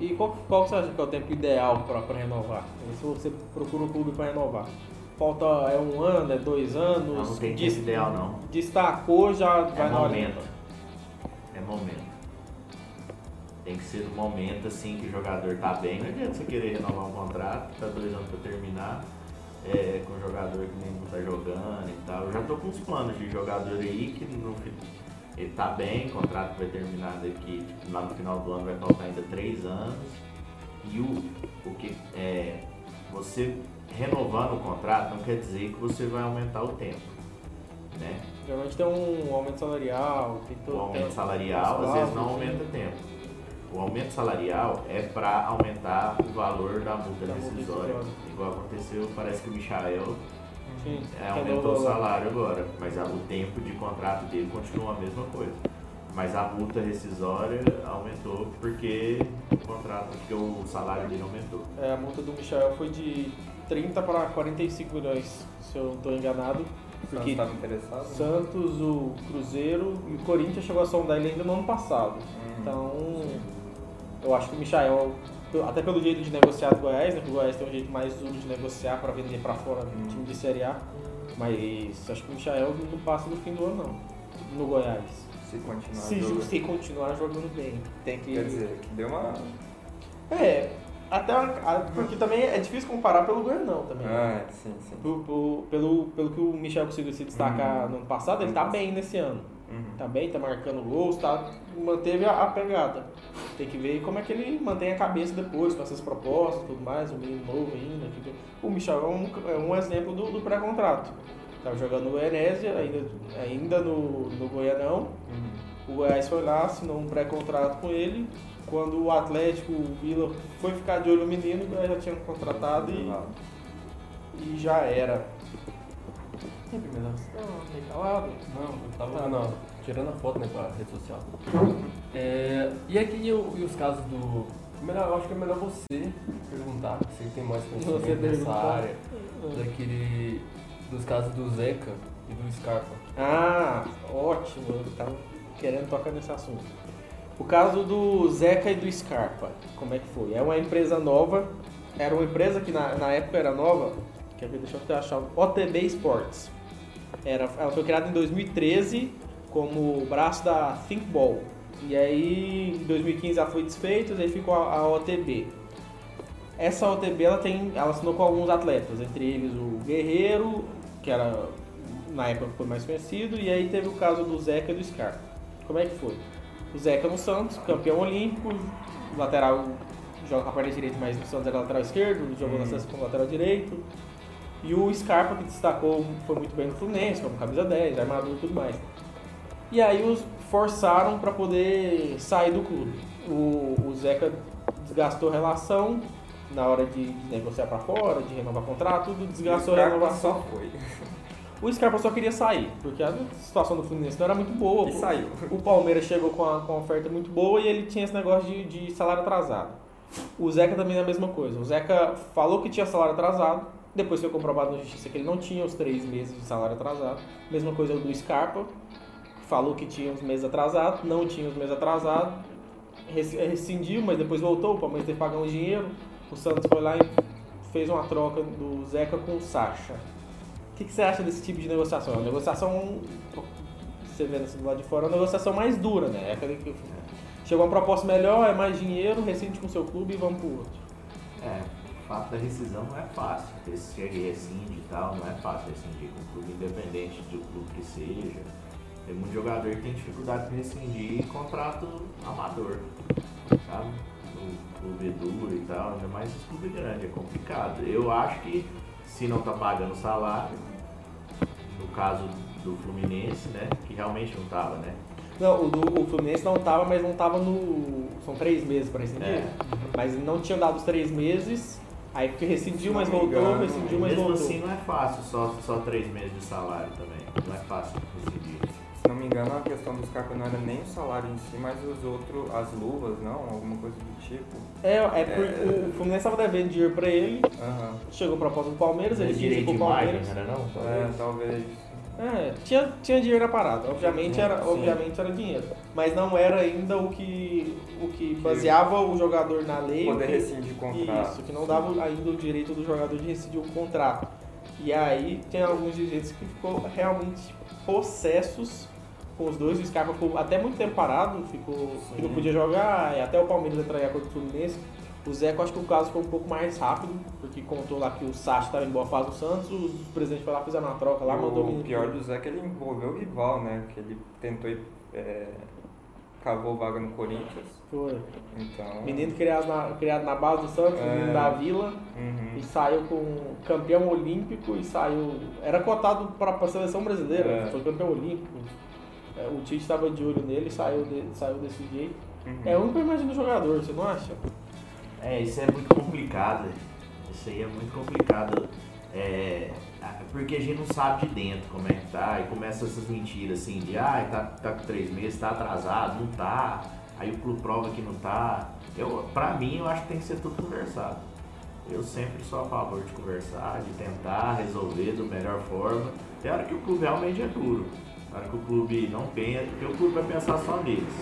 E qual, qual você acha que é o tempo ideal para renovar? Se você procura um clube para renovar. Falta é um ano, é dois anos? Não, não tem tempo ideal não. Destacou, já vai É na hora. momento. É momento. Tem que ser no momento assim que o jogador tá bem. Não adianta você querer renovar um contrato, tá dois anos pra terminar, é, com um jogador que nem não tá jogando e tal. Eu já tô com uns planos de jogador aí que no, fi- ele tá bem, o contrato vai terminar daqui, tipo, lá no final do ano vai faltar ainda três anos. E o, o que é você renovando o contrato não quer dizer que você vai aumentar o tempo. Né? Geralmente tem um aumento salarial, tem todo O aumento tem- salarial às vezes não aumenta tempo. O aumento salarial é para aumentar o valor da multa Da rescisória. Igual aconteceu, parece que o Michael Sim, é, aumentou o salário agora, mas o tempo de contrato dele continua a mesma coisa. Mas a multa rescisória aumentou porque o contrato, porque o salário dele aumentou. É, a multa do Michel foi de 30 para 45 milhões, se eu não estou enganado. Porque estava interessado? Santos, o Cruzeiro e o Corinthians chegou a sondar ele ainda no ano passado. Hum. Então, eu acho que o Michael, até pelo jeito de negociar do Goiás, né, que o Goiás tem um jeito mais duro de negociar para vender para fora Hum. do time de Série A, mas acho que o Michael não passa no fim do ano não, no Goiás. Se continuar Se, jogando. se continuar jogando bem, tem que... Quer dizer, que deu uma. É, até porque também é difícil comparar pelo Goianão também. Ah, sim, sim. Pelo, pelo, pelo, que o Michel conseguiu se destacar Uhum. no ano passado, ele tá bem nesse ano. Uhum. Tá bem, tá marcando gols, tá, manteve a, a pegada. Tem que ver como é que ele mantém a cabeça depois, com essas propostas e tudo mais, um menino novo ainda. O Michel é um, é um exemplo do, do pré-contrato. Tava jogando o Enésia, ainda, ainda no, no Goianão. Uhum. O Goiás foi lá, assinou um pré-contrato com ele. Quando o Atlético, o Vila, foi ficar de olho no menino, o Goiás já tinha contratado e, e já era. E a primeira você tá meio calado? Não, eu tava Ah, não, tirando a foto né, pra rede social. É, e aqui e, e os casos do. Melhor, eu acho que é melhor você perguntar, você tem mais Você conhecimento dessa área, daquele. dos casos do Zeca e do Scarpa. Ah, ótimo, eu tava querendo tocar nesse assunto. O caso do Zeca e do Scarpa, como é que foi? É uma empresa nova, era uma empresa que na, na época era nova, quer ver, deixa eu até achar, OTB Sports. Era, ela foi criada em 2013 como braço da Thinkball. E aí, em 2015 ela foi desfeita, e aí ficou a, a OTB. Essa OTB ela tem, ela assinou com alguns atletas, entre eles o Guerreiro, que era na época foi mais conhecido, e aí teve o caso do Zeca e do Scar. Como é que foi? O Zeca no Santos, campeão olímpico, lateral joga com a perna direita, mas no Santos era lateral esquerdo, jogou na Santos como lateral direito. E o Scarpa, que destacou, foi muito bem no Fluminense, como camisa 10, armadura e tudo mais. E aí os forçaram para poder sair do clube. O, o Zeca desgastou a relação na hora de, negociar para fora, de renovar contrato, tudo desgastou a renovação. só foi. O Scarpa só queria sair, porque a situação do Fluminense não era muito boa. E pô. saiu. O Palmeiras chegou com a, com uma oferta muito boa e ele tinha esse negócio de, de salário atrasado. O Zeca também é a mesma coisa. O Zeca falou que tinha salário atrasado, depois foi comprovado na justiça que ele não tinha os três meses de salário atrasado. Mesma coisa do Scarpa, falou que tinha os meses atrasados, não tinha os meses atrasados, res- rescindiu, mas depois voltou, o Palmeiras teve que pagar um dinheiro. O Santos foi lá e fez uma troca do Zeca com o Sacha. O que, que você acha desse tipo de negociação? É uma negociação, você vendo assim do lado de fora, é uma negociação mais dura, né? É aquele que chegou uma proposta melhor, é mais dinheiro, rescinde com seu clube e vamos pro outro. É, fato da rescisão não é fácil. Esse chega e rescinde e tal, não é fácil rescindir com um clube independente do clube que seja. Tem muito jogador que tem dificuldade de rescindir contrato amador, sabe? O clube duro e tal, ainda mais esse clube grande, é complicado. Eu acho que se não tá pagando salário, no caso do Fluminense, né? Que realmente não tava, né? Não, o do o Fluminense não tava, mas não tava no. São três meses para rescindir. É. Mas não tinham dado os três meses, aí que rescindiu, mas voltou, engano, rescindiu, mas Mesmo voltou. assim não é fácil, só, só três meses de salário também. Não é fácil rescindir. Se não me engano, a questão do Scarpa não era nem o salário em si, mas os outros, as luvas, não? Alguma coisa do tipo. É, é porque o Fluminense tava devendo dinheiro pra ele, Aham. chegou a proposta do Palmeiras, ele direito rescindiu de com o imagem, Palmeiras. não era não? É, talvez. É, tinha, tinha dinheiro na parada, obviamente Sim, era, sim. obviamente era dinheiro. Mas não era ainda o que, o que baseava o jogador na lei. o Poder que- rescindir contrato. Isso, que não dava ainda o direito do jogador de rescindir o contrato. E aí tem alguns dirigentes que ficou realmente possessos com os dois. O Scarpa ficou até muito tempo parado, ficou que não podia jogar, e até o Palmeiras em acordo com o Fluminense. O Zeca, eu acho que o caso foi um pouco mais rápido, porque contou lá que o Sacha estava em boa fase do Santos, os presidentes foram lá, fizeram uma troca lá, mandou o pior do Zé é que ele envolveu o rival, né? Que ele tentou. É, cavou vaga no Corinthians. Foi. Então. Menino criado na, criado na base do Santos, É. menino da Vila, Uhum. e saiu com campeão olímpico e saiu. Era cotado para a seleção brasileira, É. foi campeão olímpico. É, o Tite estava de olho nele e saiu, de- saiu desse jeito. Uhum. É o único imagem do jogador, você não acha? É, isso é muito complicado. Isso aí é muito complicado. É, porque a gente não sabe de dentro como é que tá. E começa essas mentiras assim de ah, tá, tá com três meses, tá atrasado, não tá. Aí o clube prova que não tá. Eu, pra mim, eu acho que tem que ser tudo conversado. Eu sempre sou a favor de conversar, de tentar resolver da melhor forma. Tem hora que o clube realmente é duro. Tem hora que o clube não pensa, porque o clube vai pensar só neles.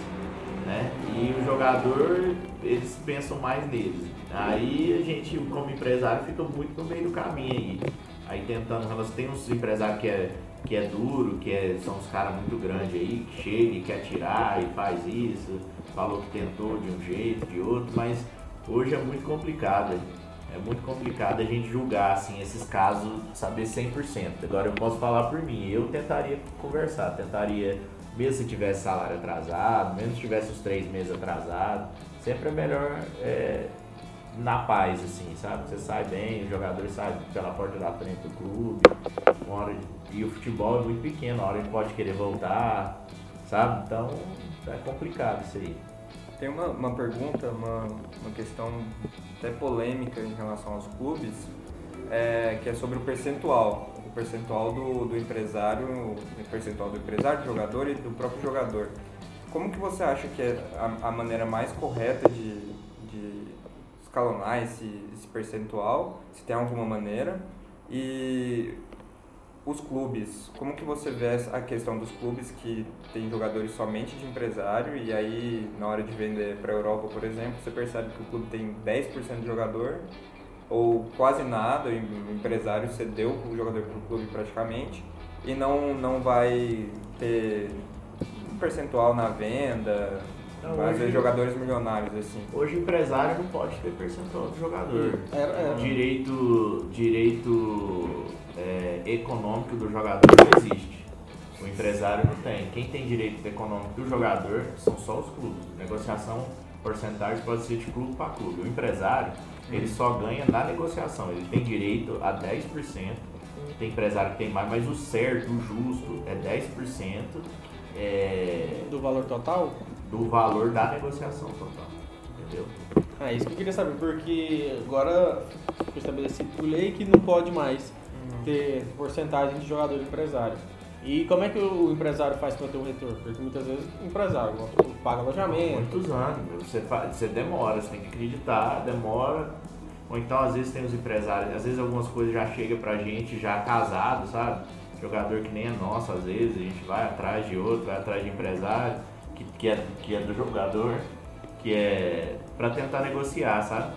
Né? E o jogador, eles pensam mais neles. Aí a gente, como empresário, fica muito no meio do caminho aí. Aí tentando, tem uns empresários que é, que é duro, que é, são uns caras muito grandes aí, que chega e quer tirar e faz isso, falou que tentou de um jeito, de outro, mas hoje é muito complicado. É muito complicado a gente julgar assim, esses casos, saber 100%. Agora eu posso falar por mim, eu tentaria conversar, tentaria, mesmo se tivesse salário atrasado, mesmo se tivesse os três meses atrasado, sempre é melhor é, na paz, assim, sabe? Você sai bem, o jogador sai pela porta da frente do clube, uma hora, e o futebol é muito pequeno, uma hora ele pode querer voltar, sabe? Então é complicado isso aí. Tem uma, uma pergunta, uma, uma questão até polêmica em relação aos clubes, é, que é sobre o percentual. Percentual do, do empresário, percentual do empresário, do jogador e do próprio jogador. Como que você acha que é a, a maneira mais correta de, de escalonar esse, esse percentual, se tem alguma maneira? E os clubes, como que você vê a questão dos clubes que tem jogadores somente de empresário e aí na hora de vender para a Europa, por exemplo, você percebe que o clube tem 10% de jogador ou quase nada, o empresário cedeu o jogador para o clube praticamente e não, não vai ter um percentual na venda, hoje- vezes jogadores milionários assim. Hoje o empresário não pode ter percentual do jogador. Era- era- Direito, direito é, econômico do jogador não existe. O empresário não tem. Quem tem direito econômico do jogador são só os clubes. Negociação, porcentagem pode ser de clube para clube. O empresário, ele só ganha na negociação. Ele tem direito a 10%. Tem empresário que tem mais, mas o certo, o justo, é 10% é, Do valor total? do valor da negociação total. Entendeu? Ah, isso que eu queria saber, porque agora foi estabelecido por lei que não pode mais ter porcentagem de jogador empresário. E como é que o empresário faz para ter um retorno? Porque muitas vezes o empresário paga alojamento. Muitos anos. Você, você demora, você tem que acreditar, demora. Ou então às vezes tem os empresários, às vezes algumas coisas já chegam pra gente já casado, sabe? Jogador que nem é nosso, às vezes, a gente vai atrás de outro, vai atrás de empresário, que, que, é, que é do jogador, que é pra tentar negociar, sabe?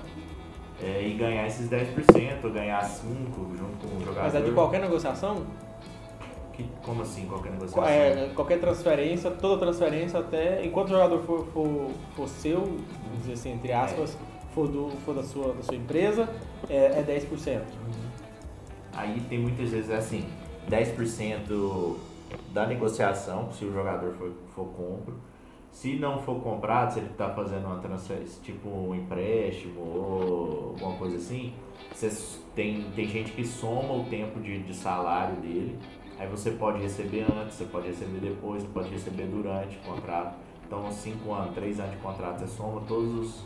É, e ganhar esses 10%, ou ganhar 5% junto com o jogador. Mas é de qualquer negociação? Como assim, qualquer negociação? É, qualquer transferência, toda transferência até. Enquanto o jogador for, for, for seu, vamos dizer assim, entre aspas, for, do, for da, sua, da sua empresa, é, é 10%. Aí tem muitas vezes assim, 10% da negociação, se o jogador for, for compro. Se não for comprado, se ele está fazendo uma transferência, tipo um empréstimo ou alguma coisa assim, você tem, tem gente que soma o tempo de, de salário dele. Aí você pode receber antes, você pode receber depois, você pode receber durante o contrato. Então, 5 anos, 3 anos de contrato, você soma todos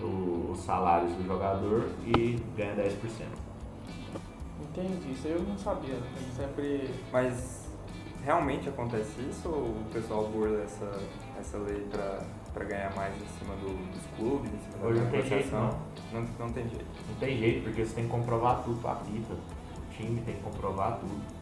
os, os salários do jogador e ganha 10%. Entendi, isso eu não sabia. Eu sempre. Mas realmente acontece isso ou o pessoal burla essa, essa lei pra, pra ganhar mais em cima do- dos clubes, em cima Hoje da não tem jeito, negociação? Não, não tem jeito. Não tem jeito, porque você tem que comprovar tudo pra FIFA. O time tem que comprovar tudo.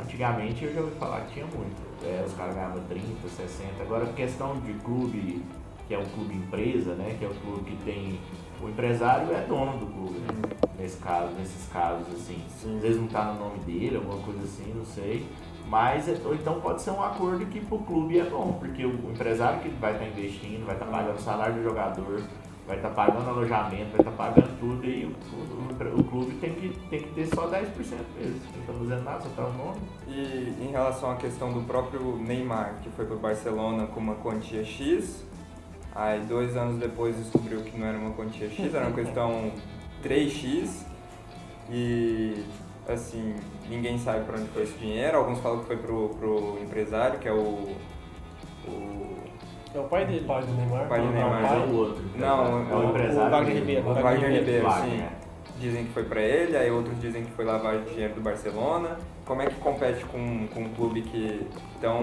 Antigamente eu já ouvi falar que tinha muito. É, os caras ganhavam 30, 60. Agora questão de clube, que é um clube empresa, né? Que é o clube que tem. O empresário é dono do clube, né? Nesse caso, nesses casos, assim. Sim. Às vezes não tá no nome dele, alguma coisa assim, não sei. Mas, é- ou então pode ser um acordo que pro clube é bom, porque o empresário que vai estar investindo, vai estar pagando o salário do jogador, vai estar pagando alojamento, vai estar pagando tudo, e o, o- o clube tem que, tem que ter só 10% mesmo. Não tá fazendo nada, só tá o nome. E em relação à questão do próprio Neymar, que foi pro Barcelona com uma quantia X, aí dois anos depois descobriu que não era uma quantia X, era uma questão 3X, e assim, ninguém sabe para onde foi esse dinheiro, alguns falam que foi pro, pro empresário, que é o. o É o pai dele. Pai do Neymar. Pai do Não, Neymar. Mas é pai. o outro. Não, é o o- empresário. o Wagner. Ribeiro. o Wagner Ribeiro, sim. Dizem que foi pra ele, aí outros dizem que foi lavagem de dinheiro do Barcelona. Como é que compete com, com um clube que tão,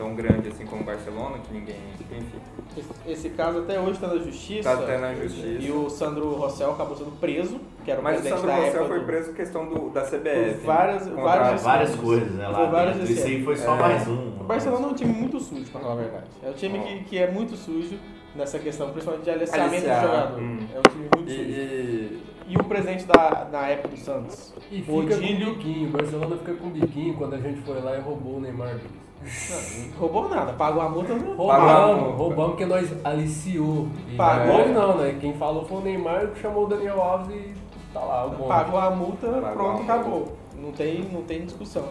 tão grande assim como o Barcelona, que ninguém. Enfim. Esse, caso até hoje está na justiça. Tá até na justiça. E o Sandro Rossell acabou sendo preso, que era o Mas o Sandro Rossell foi do- preso por questão do, da CBF. Por várias- né? várias- Várias coisas, né? Foi Lá várias. Isso aí foi só É. mais um. O Barcelona é um time muito sujo, pra falar a verdade. É um time que, que é muito sujo nessa questão, principalmente de aliciamento Aliciar, do jogador. hum. É um time muito E, sujo. e- E o presidente da, na época do Santos? E O fica Odílio- com biquinho. O Barcelona fica com biquinho quando a gente foi lá e roubou o Neymar Não, roubou nada, pagou a multa. Não. Roubamos, roubamos porque nós aliciou. Pagou. Não, né? Quem falou foi o Neymar que chamou o Daniel Alves e tá lá o bom. Pagou a multa, Pagou a pronto, multa. acabou. Não tem, não tem discussão.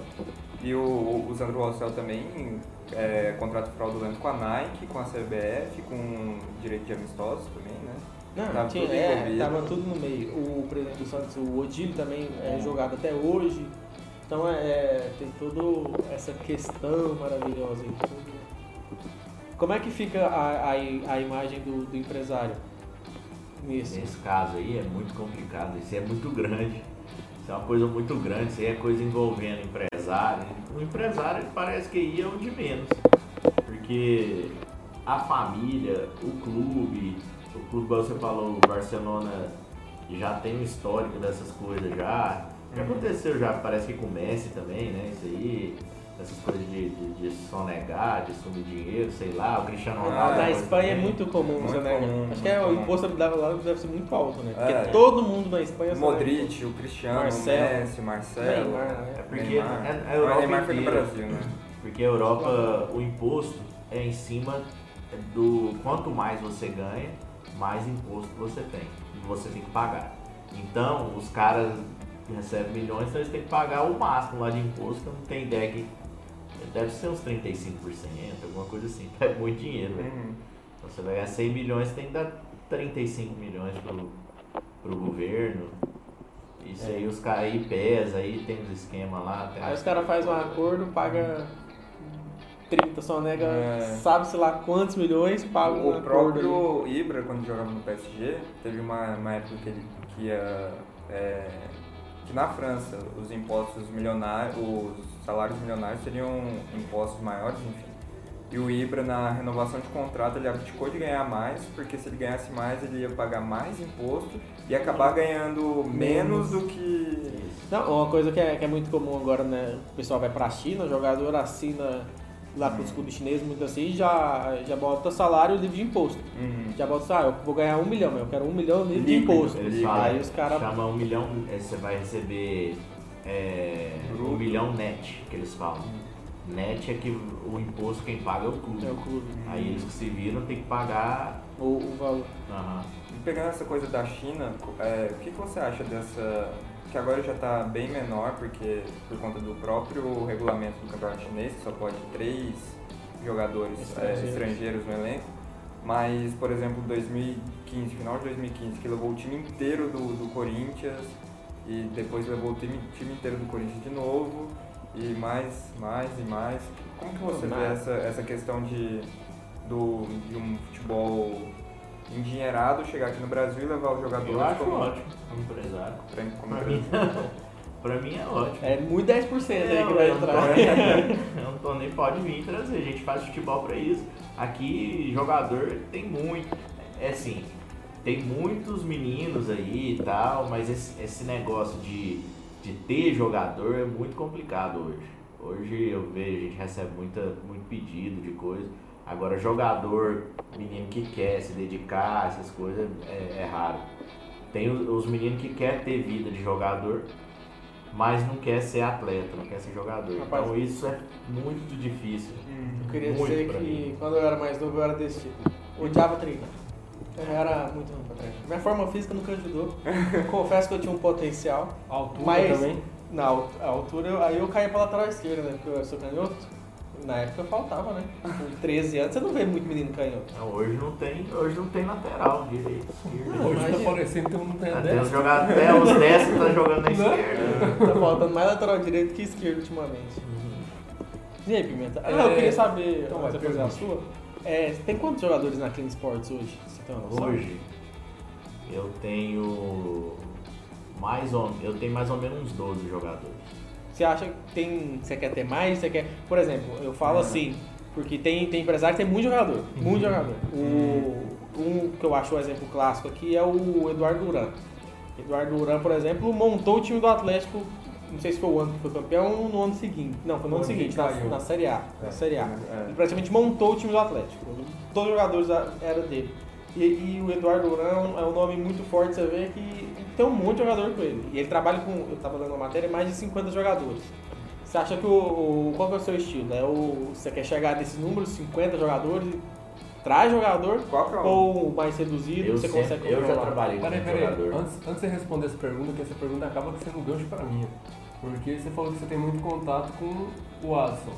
e o, o Sandro Rossell também é, contrato fraudulento com a Nike, com a CBF, com direito de amistosos também, né? Não, Tava tinha, tudo é, tava tudo no meio. O presidente do Santos, o Odílio, também é jogado até hoje. Então é, é, tem toda essa questão maravilhosa aí. Como é que fica a, a, a imagem do, do empresário nisso? Nesse caso aí é muito complicado, isso é muito grande. Isso é uma coisa muito grande, isso aí é coisa envolvendo empresário. O empresário parece que ia o de menos. Porque a família, o clube, o clube, como você falou, o Barcelona já tem um histórico dessas coisas já. Já aconteceu já, parece que com o Messi também, né? Isso aí. essas coisas de, de, de sonegar, de sumir dinheiro, sei lá, o Cristiano Ronaldo. Ah, Na Espanha é muito comum, Muito né? comum, Acho que é, o imposto dava lá deve ser muito alto, né? Porque É. todo mundo na Espanha Modric, o Cristiano, Marcelo. o Messi, o Marcelo. Neymar, né? É porque Neymar. é- é a Europa o Neymar foi inteira. Brasil, né? Porque a Europa, o imposto é em cima do quanto mais você ganha, mais imposto você tem. E você tem que pagar. Então, os caras que recebem milhões, então eles têm que pagar o máximo lá de imposto, que eu não tenho ideia que deve ser uns 35%, alguma coisa assim. É muito dinheiro, velho. Uhum. Então, você vai ganhar 100 milhões, você tem que dar 35 milhões pro, pro governo. Isso aí os caras aí pesa, aí tem os esquemas lá. tem Aí os caras fazem um acordo, paga 30, só nega É. sabe-se lá quantos milhões, paga um O acordo ali. próprio Ibra, quando jogava no PSG, teve uma, uma época que ele que ia. é, que na França os impostos milionários, os salários milionários seriam impostos maiores, enfim. E o Ibra, na renovação de contrato, ele abdicou de ganhar mais, porque se ele ganhasse mais, ele ia pagar mais imposto e acabar ganhando menos do que. Não, uma coisa que é, que é muito comum agora, né? O pessoal vai pra China, o jogador assina lá pros clubes chineses, muito assim, já, já bota salário livre de imposto. Uhum. Já bota, ah, eu vou ganhar um milhão, mas eu quero um milhão livre de Líquido, imposto. Eles Aí os caras. chama um milhão, é, você vai receber é, um milhão net, que eles falam. Net é que o imposto quem paga é o clube. É o clube. Aí eles que se viram tem que pagar. O, o valor. E Pegando essa coisa da China, é, o que, que você acha dessa. Que agora já está bem menor, porque por conta do próprio regulamento do campeonato chinês, que só pode três jogadores é, Estrangeiros. estrangeiros no elenco. Mas, por exemplo, 2015, final de 2015, que levou o time inteiro do, do Corinthians e depois levou o time, time inteiro do Corinthians de novo e mais, mais e mais. Como que você vê essa, essa questão de, do, de um futebol endinheirado chegar aqui no Brasil e levar os jogadores Eu acho como, ótimo como empresário. pra- como Pra mim, pra mim é ótimo. É muito 10% aí que eu, vai entrar. eu não tô nem pode vir trazer, a gente faz futebol pra isso. Aqui jogador tem muito. É assim, tem muitos meninos aí e tal, mas esse, esse negócio de, de ter jogador é muito complicado hoje. Hoje eu vejo, a gente recebe muita, muito pedido de coisa. Agora jogador, menino que quer se dedicar, essas coisas, é, é raro. Tem os, os meninos que quer ter vida de jogador, mas não quer ser atleta, não quer ser jogador. Rapaz, então isso é muito difícil. Eu queria Muito dizer que mim. quando eu era mais novo eu era desse tipo. Odiava treinar. Eu era muito ruim pra treinar. Minha forma física nunca ajudou. Confesso que eu tinha um potencial. A altura Mas também. na altura, aí eu caí pra lateral esquerda, né? Porque eu sou canhoto. Na época faltava, né? Com 13 anos você não vê muito menino canhoto. Então, hoje não tem, hoje não tem lateral direito, esquerdo. Hoje tá parecendo que eu não tenho Até os, dessa. jogadores, até os 10 que tá jogando na esquerda. Tá faltando mais lateral direito que esquerdo ultimamente. E aí, Pimenta? Ah, É, eu queria saber, então vai, fazer a sua, é, tem quantos jogadores na Clean Sports hoje? Você tem uma noção? Hoje eu tenho mais ou, eu tenho mais ou menos uns 12 jogadores. Você acha que tem. Você quer ter mais? Você quer. Por exemplo, eu falo assim, porque tem, tem empresário que tem muito jogador. Muito jogador. O, um que eu acho o exemplo clássico aqui é o Eduardo Duran. Eduardo Duran, por exemplo, montou o time do Atlético. Não sei se foi o ano que foi campeão ou no ano seguinte. Não, foi no ano seguinte, na, na Série A. Na É, Série A. é. Ele praticamente montou o time do Atlético. Todos os jogadores eram dele. E, e o Eduardo Duran é um nome muito forte, você vê que tem um monte de jogador com ele. E ele trabalha com, eu tava dando uma matéria, mais de 50 jogadores. Você acha que o, o- qual que é o seu estilo? É o, você quer chegar nesses números, 50 jogadores, traz jogador? Qual que é o. Ou mais reduzido, Eu, você sempre- consegue eu já controlar? trabalhei Peraí, com peraí. jogador. Antes, antes de você responder essa pergunta, que essa pergunta acaba sendo um gancho pra mim. Porque você falou que você tem muito contato com o Adson.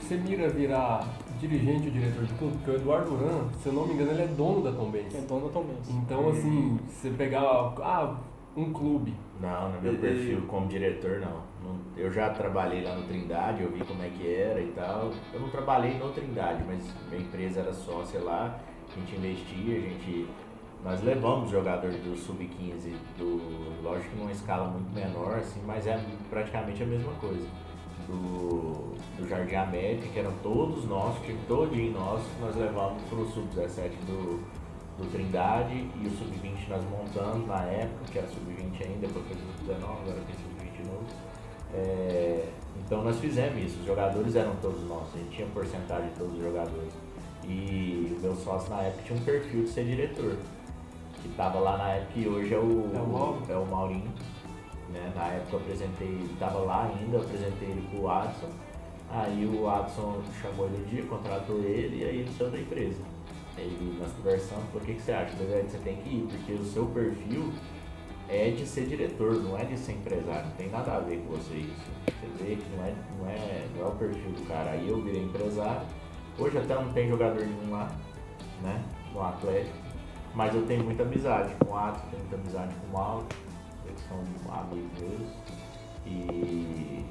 Você mira virar dirigente ou diretor de clube? Porque o Eduardo Duran, se eu não me engano, ele é dono da Tom Benz. É dono da Tom Benz. Então, assim, você pegar ah, um clube, Não, no meu E- perfil como diretor não. Não- Eu já trabalhei lá no Trindade, eu vi como é que era e tal. Eu não trabalhei no Trindade, mas minha empresa era sócia lá, a gente investia, a gente. Nós levamos jogadores do Sub-15, do, lógico que numa escala muito menor, assim, mas é praticamente a mesma coisa. Do, do Jardim América, que eram todos nossos, time todinho nosso, nós levamos pro Sub-17 do, do Trindade e o Sub-20 nós montamos na época, que era Sub-20 ainda, depois foi Sub-19, agora tem Sub-20 novo. É, então nós fizemos isso, os jogadores eram todos nossos, a gente tinha porcentagem de todos os jogadores. E o meu sócio na época tinha um perfil de ser diretor, que estava lá na época e hoje é o, É o Mauro? é o Maurinho. Né? Na época eu apresentei, estava lá ainda, eu apresentei ele pro Adson. Aí o Adson chamou ele um dia, contratou ele e aí ele saiu da empresa. Ele, nós conversamos, falou, o que, que você acha? "Velho, você tem que ir, porque o seu perfil é de ser diretor, não é de ser empresário, não tem nada a ver com você isso. Você vê que não é, não é, não é o perfil do cara. Aí eu virei empresário, hoje até não tem jogador nenhum lá, né, no Atlético, mas eu tenho muita amizade com o Atos, tenho muita amizade com o eles são amigos meus. E,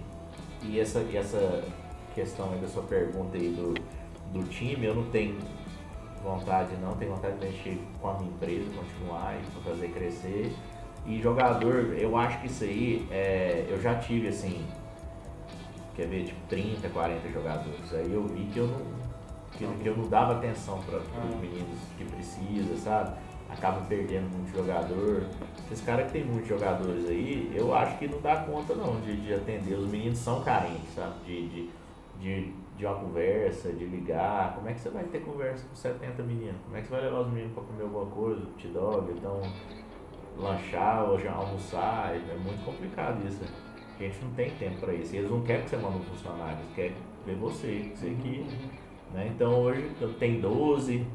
e essa, essa questão aí da sua pergunta aí do, do time, eu não tenho vontade não, tenho vontade de mexer com a minha empresa, continuar e fazer crescer. E jogador, eu acho que isso aí, é, eu já tive assim, quer ver, tipo 30, 40 jogadores. Aí eu vi que eu não, que, que eu não dava atenção para os Ah. meninos que precisa, sabe? Acaba perdendo muito jogador. Esses caras que tem muitos jogadores aí, eu acho que não dá conta não de, de atender. Os meninos são carentes, sabe? De, de, de, de uma conversa, de ligar. Como é que você vai ter conversa com 70 meninos? Como é que você vai levar os meninos para comer alguma coisa, hot dog, então lanchar ou já almoçar? É muito complicado isso. A gente não tem tempo para isso. Eles não querem que você mande um funcionário, eles querem ver você, você que né? Então hoje eu tenho 12,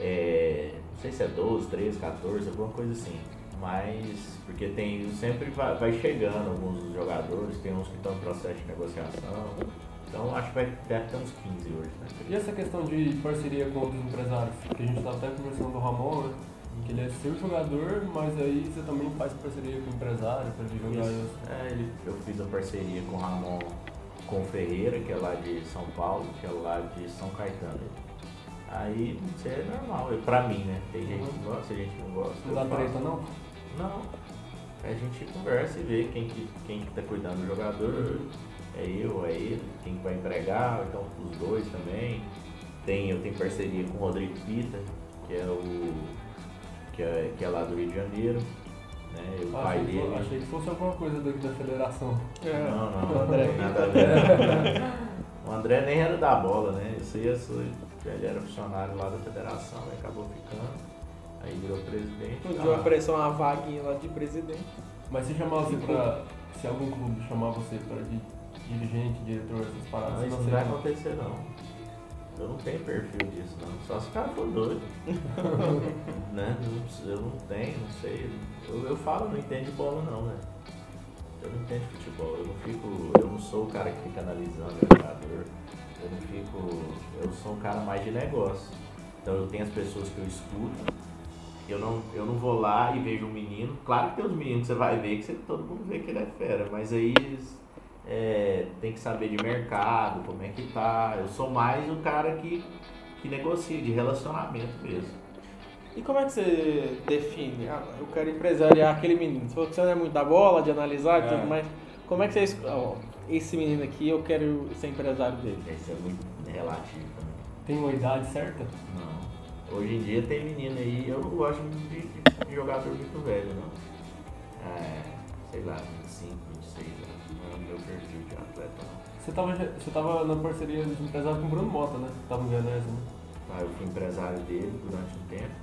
é, não sei se é 12, 13, 14, alguma coisa assim. Mas, porque tem, sempre vai, vai chegando alguns dos jogadores, tem uns que estão em processo de negociação. Então acho que vai deve ter uns 15 hoje, né? E essa questão de parceria com outros empresários? Que a gente estava até conversando do Ramon, né? Que ele é seu jogador, mas aí você também faz parceria com o empresário para ele jogar Isso. É, ele, eu fiz a parceria com o Ramon com o Ferreira, que é lá de São Paulo, que é lá de São Caetano. Aí isso é normal, é pra mim, né? Tem gente que gosta, tem gente que não gosta. Não eu dá treta não? Não. A gente conversa e vê quem que, quem que tá cuidando do jogador. É eu, é ele, quem que vai empregar, então os dois também. Tem, eu tenho parceria com o Rodrigo Pita, que é o. que é, que é lá do Rio de Janeiro. Né? E o Ah, pai achei, que dele. achei que fosse alguma coisa daqui da federação. É. Não, não, O André. nada a ver. O André nem era da bola, né? Isso aí, isso, ele era funcionário lá da federação e acabou ficando. Aí virou presidente. Um dia lá. apareceu uma vaguinha lá de presidente. Mas se chamasse pra. Se algum clube chamar você para de dirigente, diretor, essas paradas, Não, você isso não não vai acontecer não. Eu não tenho perfil disso não. Só se o cara for doido. né? Eu não- Eu não tenho, não sei. Eu, eu falo, não entendo de bola não, né? Eu não entendo de futebol. Eu não fico. Eu não sou o cara que fica analisando o jogador. Eu não fico. Eu sou um cara mais de negócio. Então eu tenho as pessoas que eu escuto. Eu não, eu não vou lá e vejo um menino. Claro que tem uns meninos que você vai ver que você, todo mundo vê que ele é fera, mas aí é, tem que saber de mercado, como é que tá. Eu sou mais o cara que, que negocia, de relacionamento mesmo. E como é que você define? Ah, eu quero empresariar aquele menino. Você falou que você não é muito da bola, de analisar e É. tudo mais. Como é que você ó, esse menino aqui, eu quero ser empresário dele. Isso é muito relativo também. Tem uma idade certa? Não. Hoje em dia tem menino aí, eu não gosto de, de- de jogador muito velho, não. É, sei lá, 25, 26 anos. Não é o meu perfil de atleta, não. Você tava, você tava na parceria de empresário com o Bruno Mota, né? Tava no Veneza, né? Aí eu fui empresário dele durante um tempo.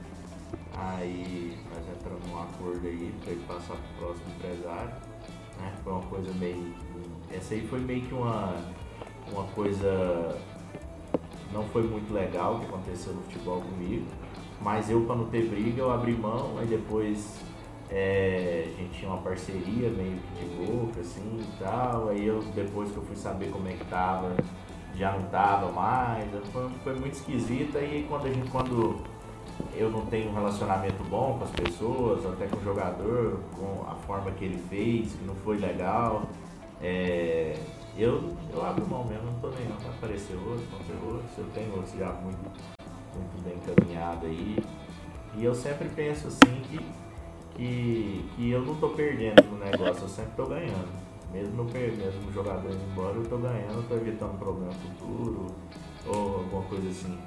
Aí nós entramos num acordo aí pra ele passar pro próximo empresário. Né? Foi uma coisa meio. Essa aí foi meio que uma, uma coisa. Não foi muito legal que aconteceu no futebol comigo. Mas eu, pra não ter briga, eu abri mão. Aí depois é, a gente tinha uma parceria meio que de boca, assim e tal. Aí eu, depois que eu fui saber como é que tava, já não tava mais. Foi, foi muito esquisito. Aí quando a gente, quando eu não tenho um relacionamento bom com as pessoas, até com o jogador, com a forma que ele fez, que não foi legal, é, eu, eu abro mão mesmo, não tô nem não. Aparecer outro, ter outros, eu tenho outros já muito, muito bem encaminhado aí. E eu sempre penso assim que, que, que eu não tô perdendo no negócio, eu sempre tô ganhando. Mesmo mesmo jogador indo embora, eu tô ganhando, eu tô evitando problema futuro ou alguma coisa assim.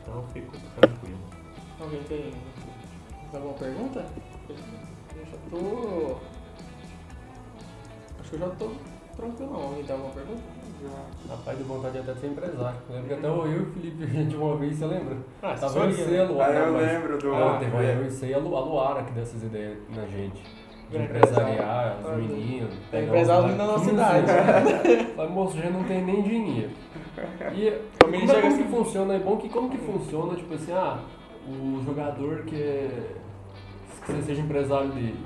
Então eu fico tranquilo. Alguém tem alguma pergunta? Eu já tô. Que eu já tô tranquilo não. Alguém tem alguma pergunta? Rapaz, de vontade até de ser empresário. Lembro que até eu e o Felipe, a gente uma vez, você lembra? Ah, Tava eu e você, a né? Luara. Ah, eu mas- lembro do- Ah, teve é. eu e você e a Lu- a Luara que deu essas ideias na gente. De É, empresariar, os meninos. Tem pegar empresário da nossa 15 cidade. anos. Falei, moço, já não tem nem dinheiro. E como, é, como assim- que funciona? É bom que como que funciona, tipo assim, ah, o jogador que é. que você seja empresário dele.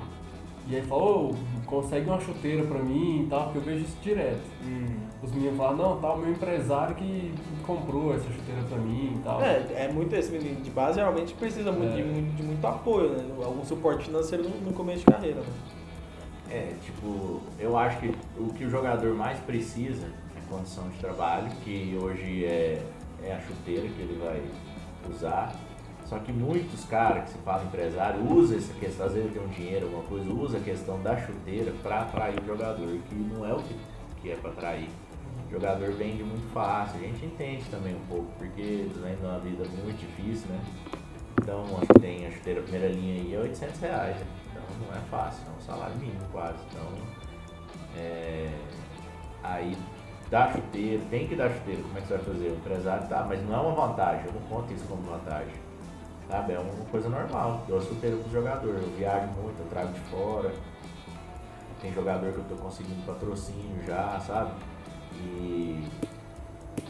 E aí fala, ô, consegue uma chuteira pra mim e tal, porque eu vejo isso direto. Hum. Os meninos falam, não, tá o meu empresário que comprou essa chuteira pra mim e tal. É, é muito esse menino de base realmente precisa muito, É. de, muito, de muito apoio, né? Algum suporte financeiro no, no começo de carreira, né? É, tipo, eu acho que o que o jogador mais precisa é condição de trabalho, que hoje é, é a chuteira que ele vai usar. Só que muitos caras que se fala empresário usa essa questão, às vezes tem um dinheiro, alguma coisa, usa a questão da chuteira para atrair o jogador, que não é o que, que é para atrair. O jogador vende muito fácil, a gente entende também um pouco, porque vem numa vida muito difícil, né? Então, tem a chuteira primeira linha aí é 800 reais, né? Então não é fácil, é um salário mínimo quase. Então, é, aí dá chuteiro, tem que dar chuteiro, como é que você vai fazer? O empresário dá, mas não é uma vantagem, eu não conto isso como vantagem. Sabe? É uma coisa normal. Eu dou chuteiro pro jogador, eu viajo muito, eu trago de fora. Tem jogador que eu tô conseguindo patrocínio já, sabe? E,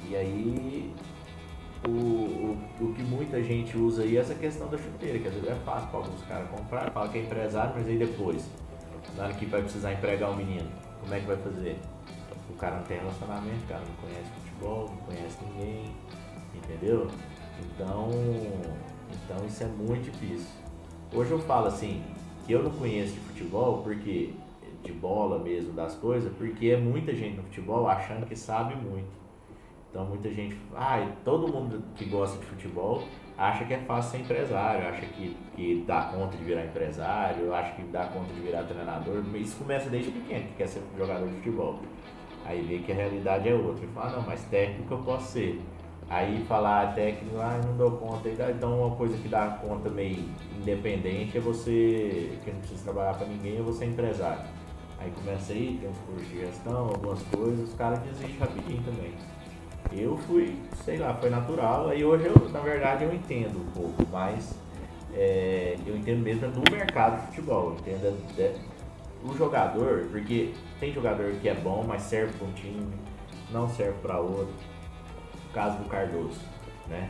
e aí o, o, o que muita gente usa aí é essa questão da chuteira, que às vezes é fácil para alguns caras comprar, fala que é empresário, mas aí depois, na hora que vai precisar empregar um menino, como é que vai fazer? O cara não tem relacionamento, o cara não conhece futebol, não conhece ninguém, entendeu? Então, então isso é muito difícil. Hoje eu falo assim, que eu não conheço de futebol porque de bola mesmo das coisas, porque é muita gente no futebol achando que sabe muito. Então muita gente, ah, todo mundo que gosta de futebol acha que é fácil ser empresário, acha que, que dá conta de virar empresário, acha que dá conta de virar treinador. Isso começa desde pequeno, que quer ser jogador de futebol. Aí vê que a realidade é outra. E fala, não, mas técnico eu posso ser. Aí falar ah, técnico, ah, não dou conta. Então uma coisa que dá conta meio independente é você, que não precisa trabalhar para ninguém, é você empresário. Aí começa aí, tem uns cursos de gestão, algumas coisas, os caras desistem rapidinho também. Eu fui, sei lá, foi natural. Aí hoje eu, na verdade, eu entendo um pouco, mas é, eu entendo mesmo do mercado de futebol. eu Entendo é, o jogador, porque tem jogador que é bom, mas serve para um time, não serve para outro. Caso do Cardoso, né?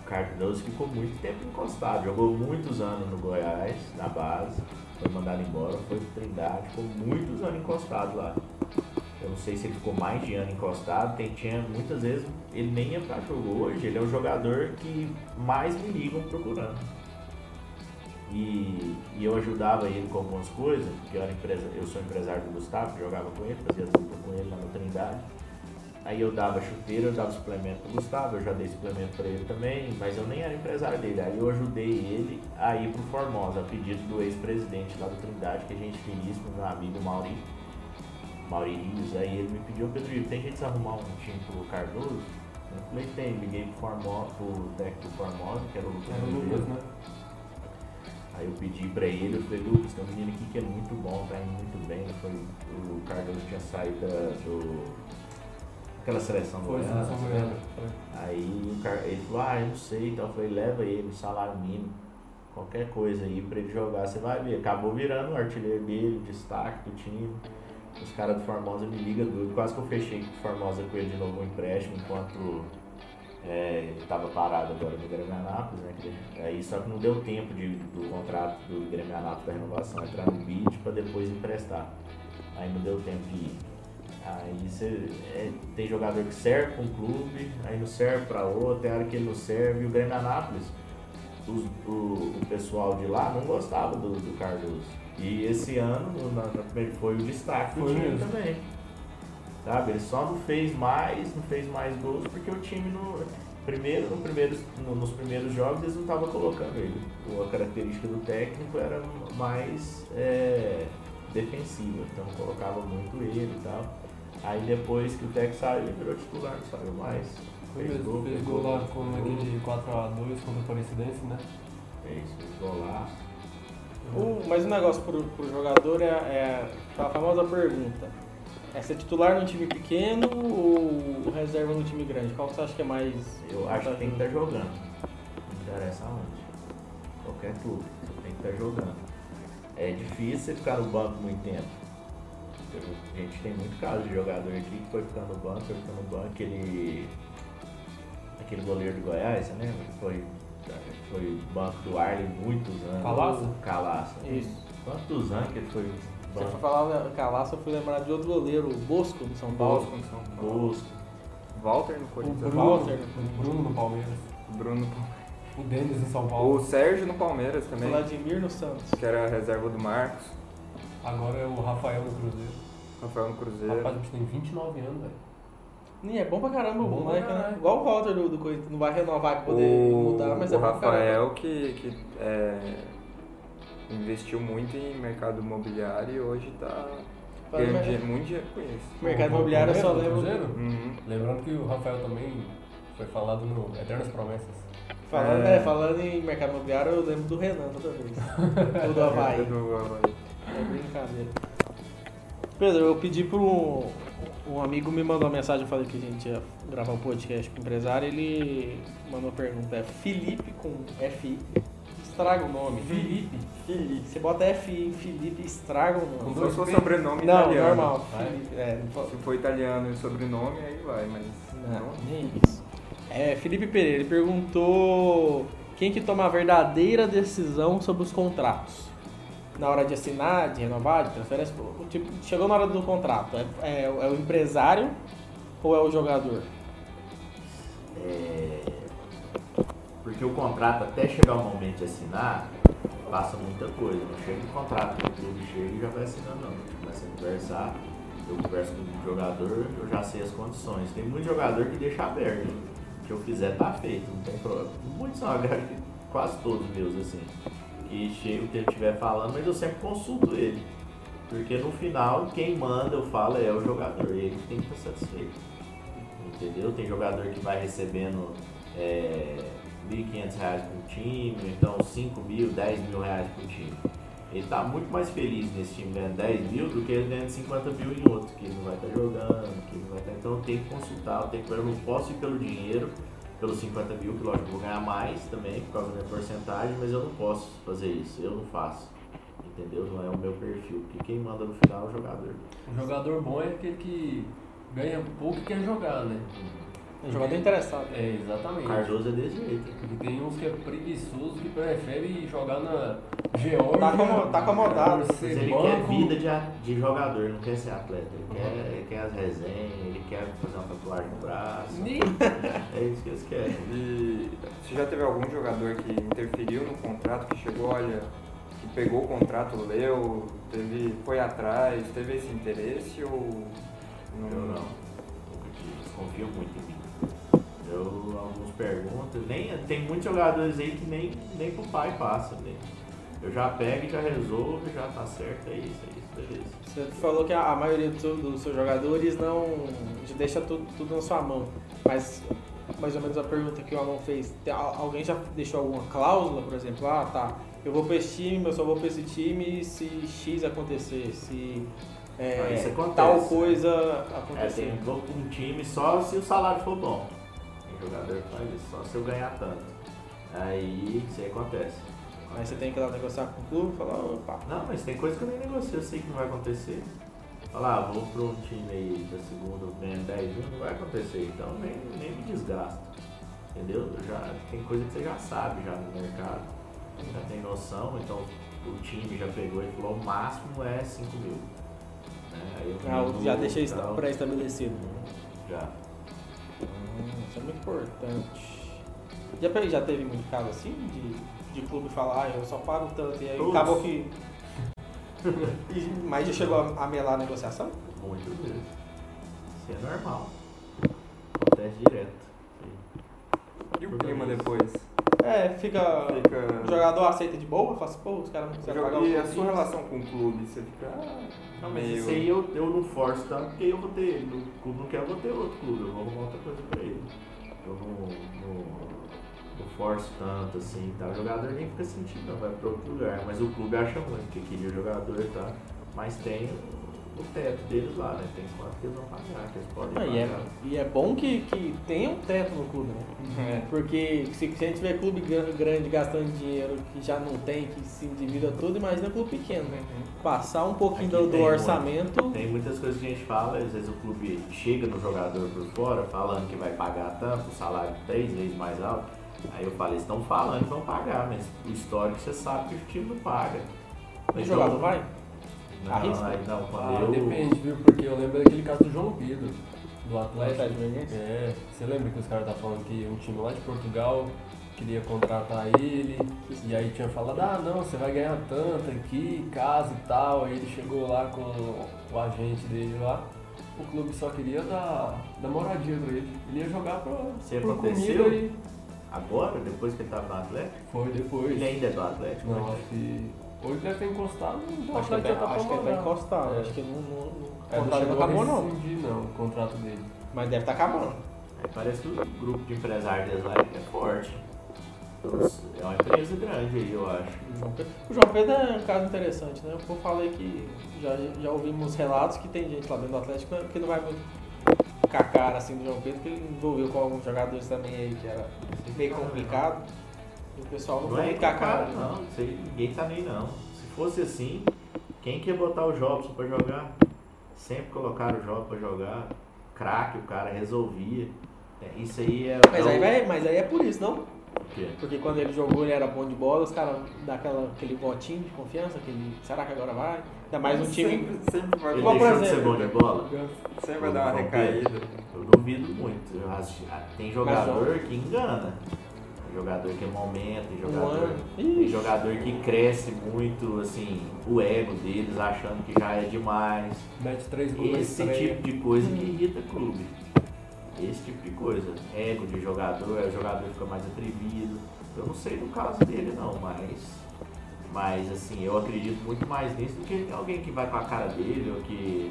O Cardoso ficou muito tempo encostado, jogou muitos anos no Goiás, na base, foi mandado embora, foi pro Trindade, ficou muitos anos encostado lá. Eu não sei se ele ficou mais de ano encostado, tem, tinha muitas vezes ele nem ia pra jogo. Hoje ele é o jogador que mais me ligam procurando. E, e eu ajudava ele com algumas coisas, porque eu, era empresa, eu sou empresário do Gustavo, jogava com ele, fazia dupla com ele lá no Trindade. Aí eu dava chuteira, eu dava suplemento pro Gustavo, eu já dei suplemento para ele também, mas eu nem era empresário dele. Aí eu ajudei ele a ir pro Formosa, a pedido do ex-presidente lá do Trindade, que é gente finíssima, meu amigo Mauri. Mauri Rios, aí ele me pediu, Pedro, Ivo, tem gente arrumar um time pro Cardoso? Eu falei, tem, liguei pro, Formosa, pro técnico do Formosa, que era o Lucas Era o. Lucas, né? Aí eu pedi pra ele, eu falei, Lucas, tem um menino aqui que é muito bom, tá indo muito bem. Foi, o Cardoso tinha saído do. Aquela seleção Foi, goiana, seleção goiana. Foi. Aí o Car... ele falou, ah, eu não sei, então eu falei, leva ele, salário mínimo, qualquer coisa aí pra ele jogar, você vai ver. Acabou virando o artilheiro dele, o destaque do time. Os caras do Formosa me ligam doido. Quase que eu fechei com o Formosa com ele de novo um empréstimo enquanto é, ele estava parado agora no Grêmio Anápolis, né? Aí só que não deu tempo de, do contrato do Grêmio Anápolis da renovação entrar no bid para depois emprestar. Aí não deu tempo de ir. Aí você é, tem jogador que serve para um clube, aí não serve para outro, tem hora que ele não serve. E o Grêmio Anápolis, os- o, o pessoal de lá não gostava do, do Cardoso. E esse ano no- na, na foi o destaque do time também. Sabe? Ele só não fez mais, não fez mais gols porque o time no, primeiro, no primeiros, no- nos primeiros jogos eles não estavam colocando ele. A característica do técnico era mais é, defensiva, então colocava muito ele e tal. Aí depois que o técnico saiu, ele virou titular, não saiu mais. Foi mesmo, fez gol lá com aquele 4x2 contra o Aparecidense, né? Fez, fez golaço. O, mas o negócio pro, pro jogador é, é aquela famosa pergunta. É ser titular num time pequeno ou reserva num time grande? Qual você acha que é mais. Eu acho que tem que estar jogando. Não interessa aonde. Qualquer clube. Você tem que estar jogando. É difícil você ficar no banco muito tempo. A gente tem muito caso de jogador aqui que foi ficando no banco, foi ficando no banco, aquele. Aquele goleiro do Goiás, você lembra? Que Foi, foi banco do Arley muitos anos. Calaça? Calaça. Isso. Quantos anos que ele foi Você banco? foi falar Calaça, eu fui lembrar de outro goleiro, o Bosco, do São Paulo. Bosco no São Paulo. Bosco. Walter no O Corinthians. Bruno. Walter, o Bruno no Palmeiras. Bruno no Palmeiras. O Denis em São O Paulo. Sérgio no Palmeiras O também, Vladimir no Santos. que era a reserva do Marcos. Agora é o Rafael no Cruzeiro. Rafael no Cruzeiro. Rapaz, o bicho tem 29 anos, velho. Ih, é bom pra caramba o Bom pra moleque, né? Igual o Walter do, do Corinthians, não vai renovar pra poder o, mudar, mas o é bom pra caramba. Rafael que, que é, investiu muito em mercado imobiliário e hoje está Faz ganhando dinheiro, muito dinheiro com isso. Mercado O- o imobiliário eu só lembro. Uhum. Lembrando que o Rafael também foi falado no Eternas Promessas. Falando, É. é, falando em mercado imobiliário, eu lembro do Renan toda vez. o do Havaí. Do Havaí. É brincadeira. Pedro, eu pedi para um, um amigo me mandou uma mensagem, eu falei que a gente ia gravar um podcast com o empresário, ele mandou uma pergunta, é Felipe com FI, estraga o nome. Felipe. Felipe. Você bota FI em Felipe, estraga o nome. Se dois for P? sobrenome Não, italiano. normal. Vai. Felipe, é, não pode- Se for italiano e sobrenome, aí vai, mas Não, nem isso. É, Felipe Pereira, ele perguntou quem que toma a verdadeira decisão sobre os contratos. Na hora de assinar, de renovar, de transferência, o tipo, chegou na hora do contrato, é, é- é o empresário ou é o jogador? É, Porque o contrato, até chegar o momento de assinar, passa muita coisa. Não chega o contrato, o clube chega e já vai assinando, não. A a conversar, eu converso com o jogador, eu já sei as condições. Tem muito jogador que deixa aberto. O que eu fizer tá feito, não tem problema. Muitos que quase todos meus, assim. Chega o que ele estiver falando, mas eu sempre consulto ele. Porque no final, quem manda, eu falo, é o jogador. E ele tem que estar satisfeito. Entendeu? Tem jogador que vai recebendo é, 1.500 reais por time, então 5 mil, 10 mil reais por time. Ele está muito mais feliz nesse time ganhando 10 mil do que ele ganhando 50 mil em outro, que ele não vai estar jogando, que ele não vai estar. Então eu tenho que consultar, tenho que, eu não posso ir pelo dinheiro, pelos 50 mil, que lógico eu vou ganhar mais também, por causa da minha porcentagem, mas eu não posso fazer isso, eu não faço. Entendeu? Não é o meu perfil, porque quem manda no final é o jogador. O jogador bom é aquele que ganha pouco e quer jogar, né? É um jogador interessado. É, O exatamente. Cardoso é desse jeito. Porque tem uns que é preguiçoso que prefere jogar na Geórgia. Tá acomo- tá acomodado. Mas ele banco. quer vida de, de jogador, não quer ser atleta. Ele quer, ele quer as resenhas, quer fazer uma tatuagem no braço. É isso que eles querem. E você já teve algum jogador que interferiu no contrato, que chegou, olha, que pegou o contrato, leu, teve, foi atrás, teve esse interesse ou Eu não. Nunca tive. Eles confiam muito em mim. Eu, alguns perguntam, nem, tem muitos jogadores aí que nem, nem pro pai passa. né? Eu já pego e já resolvo, já tá certo, é isso, é isso. Você falou que a, maioria dos seus jogadores não deixa tudo, tudo na sua mão, mas mais ou menos a pergunta que o Alon fez, alguém já deixou alguma cláusula, por exemplo, ah tá, eu vou pra esse time, eu só vou pra esse time se X acontecer, se é, Ah, tal coisa É, acontecer. tem vou pra um time só se o salário for bom. Tem jogador que faz isso, só se eu ganhar tanto. Aí isso aí acontece. Aí você tem que ir lá negociar com o clube e falar, opa, Não, mas tem coisa que eu nem negocio, eu sei que não vai acontecer. Falar, ah, vou pra um time aí da segunda ganhando 10 mil, não vai acontecer, então nem, nem me desgasto. Entendeu? Eu Já, tem coisa que você já sabe já no mercado, já tem noção, então o time já pegou e falou o máximo é 5 mil. Né? Ah, já então, pré-estabelecido. Já. Hum, isso é muito importante. Já, já teve muito caso assim de, de clube falar, ah, eu só pago tanto e aí Todos. acabou que. E- Mas já chegou a, a melar a negociação? Muitas vezes. Isso é normal. Acontece direto. E o clima depois? É, fica. Fica- O jogador aceita de boa, fala assim, pô, os caras não quiserem pagar o E a sua relação com o clube? Você fica ah, Não, mas meio... isso aí eu, eu não forço tanto porque eu vou ter ele. O clube não quer, eu vou ter outro clube. Eu vou arrumar outra coisa pra ele. Eu não, não, não forço tanto assim. Tá? O jogador nem fica sentindo, não, vai pra outro lugar. Mas o clube acha muito que queria o jogador, tá? Mas tem o teto deles lá, né? Tem quanto que eles vão pagar, que eles podem Ah, e, é, pagar. e é bom que, que tenha um teto no clube, né? É. Porque se, se a gente tiver clube gran- grande gastando dinheiro que já não tem, que se endivida tudo, imagina clube pequeno, né? Passar um pouquinho Aqui do, do tem, orçamento. Tem muitas coisas que a gente fala, às vezes o clube chega no jogador por fora falando que vai pagar tanto, o salário três vezes mais alto. Aí eu falei, estão falando que vão pagar, mas o histórico você sabe que o time não paga. O Então, jogador vai? Não, Arrisca? aí não, quando Ah, eu. depende, viu? Porque eu lembro daquele caso do João Pedro, do Atlético. É, você lembra que os caras estavam falando que um time lá de Portugal queria contratar ele, e aí tinha falado, ah não, você vai ganhar tanto aqui, casa e tal, aí ele chegou lá com o agente dele lá, o clube só queria dar, dar moradia pra ele. Ele ia jogar pra, Se por aconteceu? comida e Agora, depois que ele tava no Atlético, foi depois. ele ainda é do Atlético. Não, né? Ou ele deve ter encostado no Acho que, já tá, tá acho que ele tá encostado. É. Acho que não, não, não, É, o não contrato não acabou, não. não, o contrato dele. Mas deve estar acabando. Aí parece que o grupo de empresários deles lá é forte. Então, É uma empresa grande aí, eu acho. O João Pedro- O João Pedro é um caso interessante, né? Eu falei que já, já ouvimos relatos que tem gente lá dentro do Atlético que não vai muito com a cara assim do João Pedro, porque ele envolveu com alguns jogadores também aí que era meio complicado. E o pessoal não, Não foi é muito com a cara. cara, não. Ninguém tá nem não. Se fosse assim, quem quer botar o Jobson pra jogar? Sempre colocaram o Jobson pra jogar. Craque, o cara resolvia. É, Isso aí é. Mas é aí, vai, mas aí é por isso, não? Porque quando ele jogou ele era bom de bola, os caras dão aquela- aquele votinho de confiança, aquele. Será que agora vai? Ainda mais um time. Sempre, sempre vai, Ele por deixou de ser exemplo, bom de bola? sempre vai dar uma recaída. Eu duvido muito. Eu acho- Tem jogador que engana. Tem jogador que é momento, tem jogador, ano. tem Ixi. jogador que cresce muito, assim, o ego deles, achando que já é demais. Mete três gols na Esse estreia. tipo de coisa que irrita clube. Esse tipo de coisa. Ego de jogador, aí o jogador fica mais atrevido. Eu não sei do caso dele não, mas. Mas assim, eu acredito muito mais nisso do que alguém que vai com a cara dele ou que.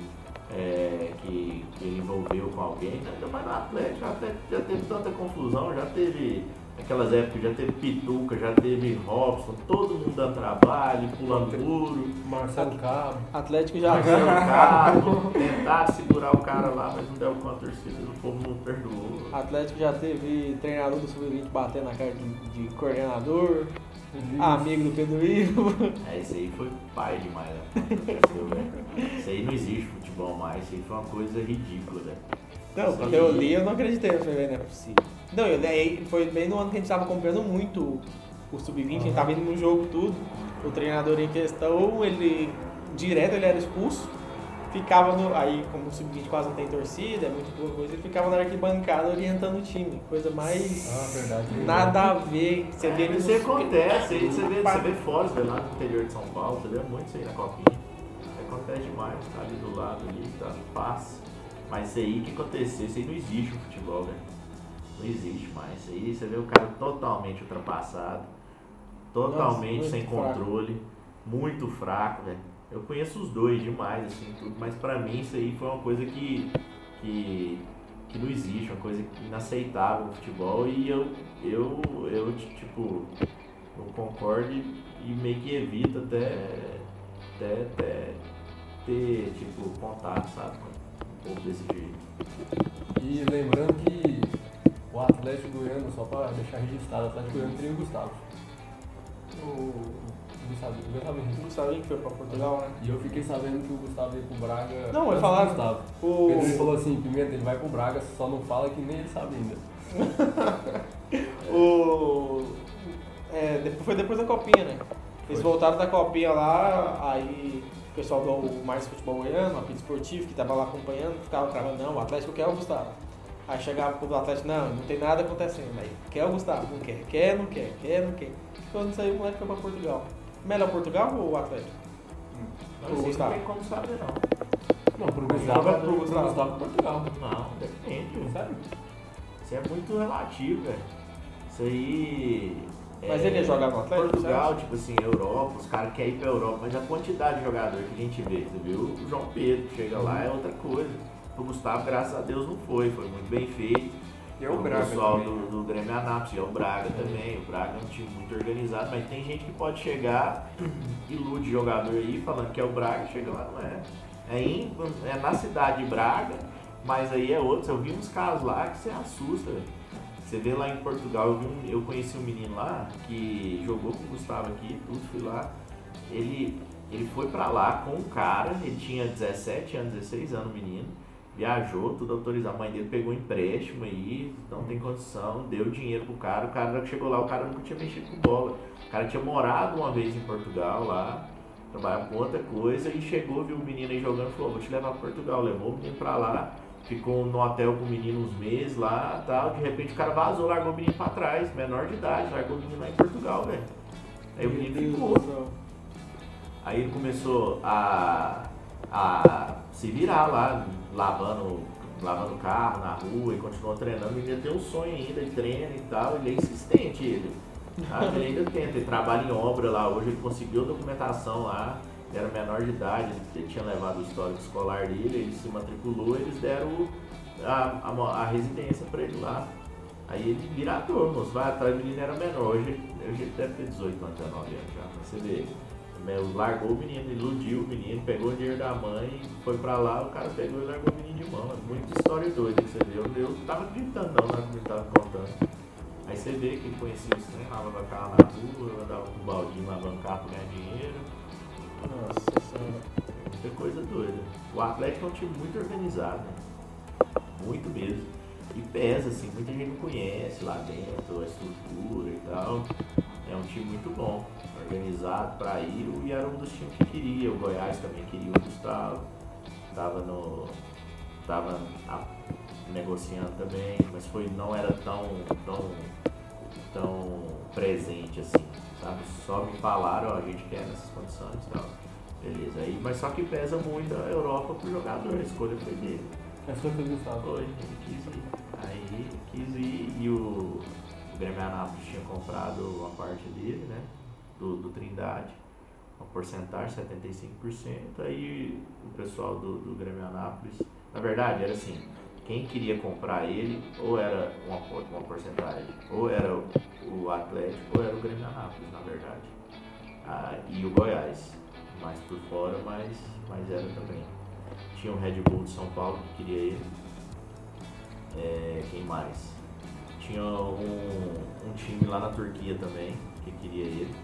é, que, que ele envolveu com alguém, né? ainda mais no Atlético, já teve, já teve tanta confusão, já teve aquelas épocas, já teve Pituca, já teve Robson, todo mundo dando trabalho, pulando muro, Marcelo Cabo. Atlético já. Marcelo Cabo, tentar segurar o cara lá, mas não deu com a torcida, o povo não perdoou. Atlético já teve treinador do Sub-20 batendo na cara de, de coordenador. Amigo do Pedro Ivo. É, isso aí foi pai demais, né? Isso aí não existe futebol mais, isso aí foi uma coisa ridícula, velho. Não, quando eu li eu não acreditei, eu falei, não é possível. Não, eu, aí foi bem no ano que a gente tava acompanhando muito o Sub-20, a gente tava indo no jogo tudo. O treinador em questão, ele direto ele era expulso, ficava no. Aí, como o Sub-20 quase não tem torcida, é muito pouca coisa, ele ficava na arquibancada orientando o time. Coisa mais. Ah, verdade. Nada a ver. Você vê É, nos- isso aí acontece, aí você vê, você vê fora, você vê lá no interior de São Paulo, você vê muito isso aí na copinha. Isso acontece demais, tá ali do lado ali, tá passa. Mas isso aí que aconteceu, isso aí não existe no futebol, velho. Não existe mais. Isso aí você vê o cara totalmente ultrapassado, totalmente Nossa, sem fraco. controle, muito fraco, velho. Eu conheço os dois demais, assim, tudo, mas pra mim isso aí foi uma coisa que, que, que não existe, uma coisa inaceitável no futebol e eu, eu, eu tipo, não concordo e, meio que evito até, até, até ter, tipo, contato, sabe, com um pouco desse jeito. E lembrando que o Atlético Goiano, só pra deixar registrado, o Atlético Goiano tem o Gustavo. O O Gustavo, o Gustavo Henrique. Gustavinho que foi pra Portugal, né? E eu fiquei sabendo que o Gustavo ia pro Braga. Não, ele do falaram- Gustavo. O... Ele falou assim, Pimenta, ele vai pro Braga, só não fala que nem ele sabe ainda. O... É, depois, foi depois da copinha, né? Eles Foi. voltaram da copinha lá, aí o pessoal do Mais Futebol Goiano, a Pita Esportivo, que tava lá acompanhando, ficava cravando, não, o Atlético quer o Gustavo. Aí chegava pro do Atlético, não, não tem nada acontecendo. Aí, quer o Gustavo? Não quer, quer, não quer, quer, não quer. Quando saiu o moleque foi pra Portugal. Melhor Portugal ou o Atlético? Mas O isso aí Gustavo. não tem como saber, não. Não, pro Gustavo, Pro pro Gustavo. Gustavo, Portugal. Não, depende. Sério? Isso é muito relativo, velho. Isso aí. Mas é, ele ia jogar no Atlético, Portugal, você tipo assim, Europa, os caras querem ir pra Europa, mas a quantidade de jogador que a gente vê, você viu? O João Pedro chega lá é outra coisa. O Gustavo, graças a Deus, não foi, foi muito bem feito. E é o o Braga pessoal também. do, do Grêmio Anápolis, e é o Braga também. O Braga é um time muito organizado, mas tem gente que pode chegar, ilude jogador aí, falando que é o Braga, chega lá, não é. É, em, é na cidade de Braga, mas aí é outro. Eu vi uns casos lá que você assusta, velho. Você vê lá em Portugal, eu, um- eu conheci um menino lá que jogou com o Gustavo aqui, tudo, fui lá. Ele, ele foi pra lá com um cara, ele tinha 17 anos, 16 anos, menino. Viajou, tudo autorizado. A mãe dele pegou um empréstimo aí, não tem condição, deu dinheiro pro cara. O cara chegou lá, o cara nunca tinha mexido com bola. O cara tinha morado uma vez em Portugal lá, trabalhava com outra coisa e chegou, viu o menino aí jogando e falou: Vou te levar pra Portugal. Levou o menino pra lá, ficou no hotel com o menino uns meses lá tal. De repente o cara vazou, largou o menino pra trás, menor de idade, largou o menino lá em Portugal, velho. Aí o menino ficou. Aí ele começou a, a se virar lá, lavando, lavando carro na rua e continuou treinando. Ele ainda tem um sonho ainda, ele treina e tal, ele é insistente ele. sabe? Ele ainda tenta, ele trabalha em obra lá hoje, ele conseguiu documentação lá, ele era menor de idade, ele tinha levado o histórico escolar dele, ele se matriculou, eles deram a, a, a residência pra ele lá. Aí ele vira ator, moço, vai atrás, o menino era menor, hoje, hoje ele deve ter 18 anos, 19 anos já, pra você ver. Meu, Largou o menino, iludiu o menino, pegou o dinheiro da mãe, foi pra lá, o cara pegou e largou o menino de mão. É muita história doida que você vê. Eu, eu tava acreditando não na hora que ele tava contando. Aí você vê que ele conhecia os trem, lavava carro na rua, andava com um baldinho lavando carro pra ganhar dinheiro. Nossa senhora. Muita coisa doida. O Atlético é um time muito organizado, né? Muito mesmo. E pesa, assim, muita gente não conhece lá dentro, a estrutura e tal. É um time muito bom, organizado para ir e era um dos times que queria. O Goiás também queria o Gustavo. Tava no. Tava negociando também, mas foi, não era tão, tão, tão presente assim, sabe? Só me falaram, ó, a gente quer nessas condições e tal. Beleza, aí, mas só que pesa muito a Europa pro jogador, a escolha foi dele. É só que o Gustavo. Foi, ele quis ir. Aí quis ir e o, o Grêmio Anápolis tinha comprado uma parte dele, né? Do, do Trindade, uma porcentagem, 75%. Aí o pessoal do, do Grêmio Anápolis, na verdade era assim, quem queria comprar ele, ou era uma, uma porcentagem, ou era o, Atlético, ou era o Grêmio Anápolis, na verdade. Ah, e o Goiás, mais por fora, mas, mas era também. Tinha o Red Bull de São Paulo que queria ele. É, quem mais? Tinha um, um time lá na Turquia também que queria ele.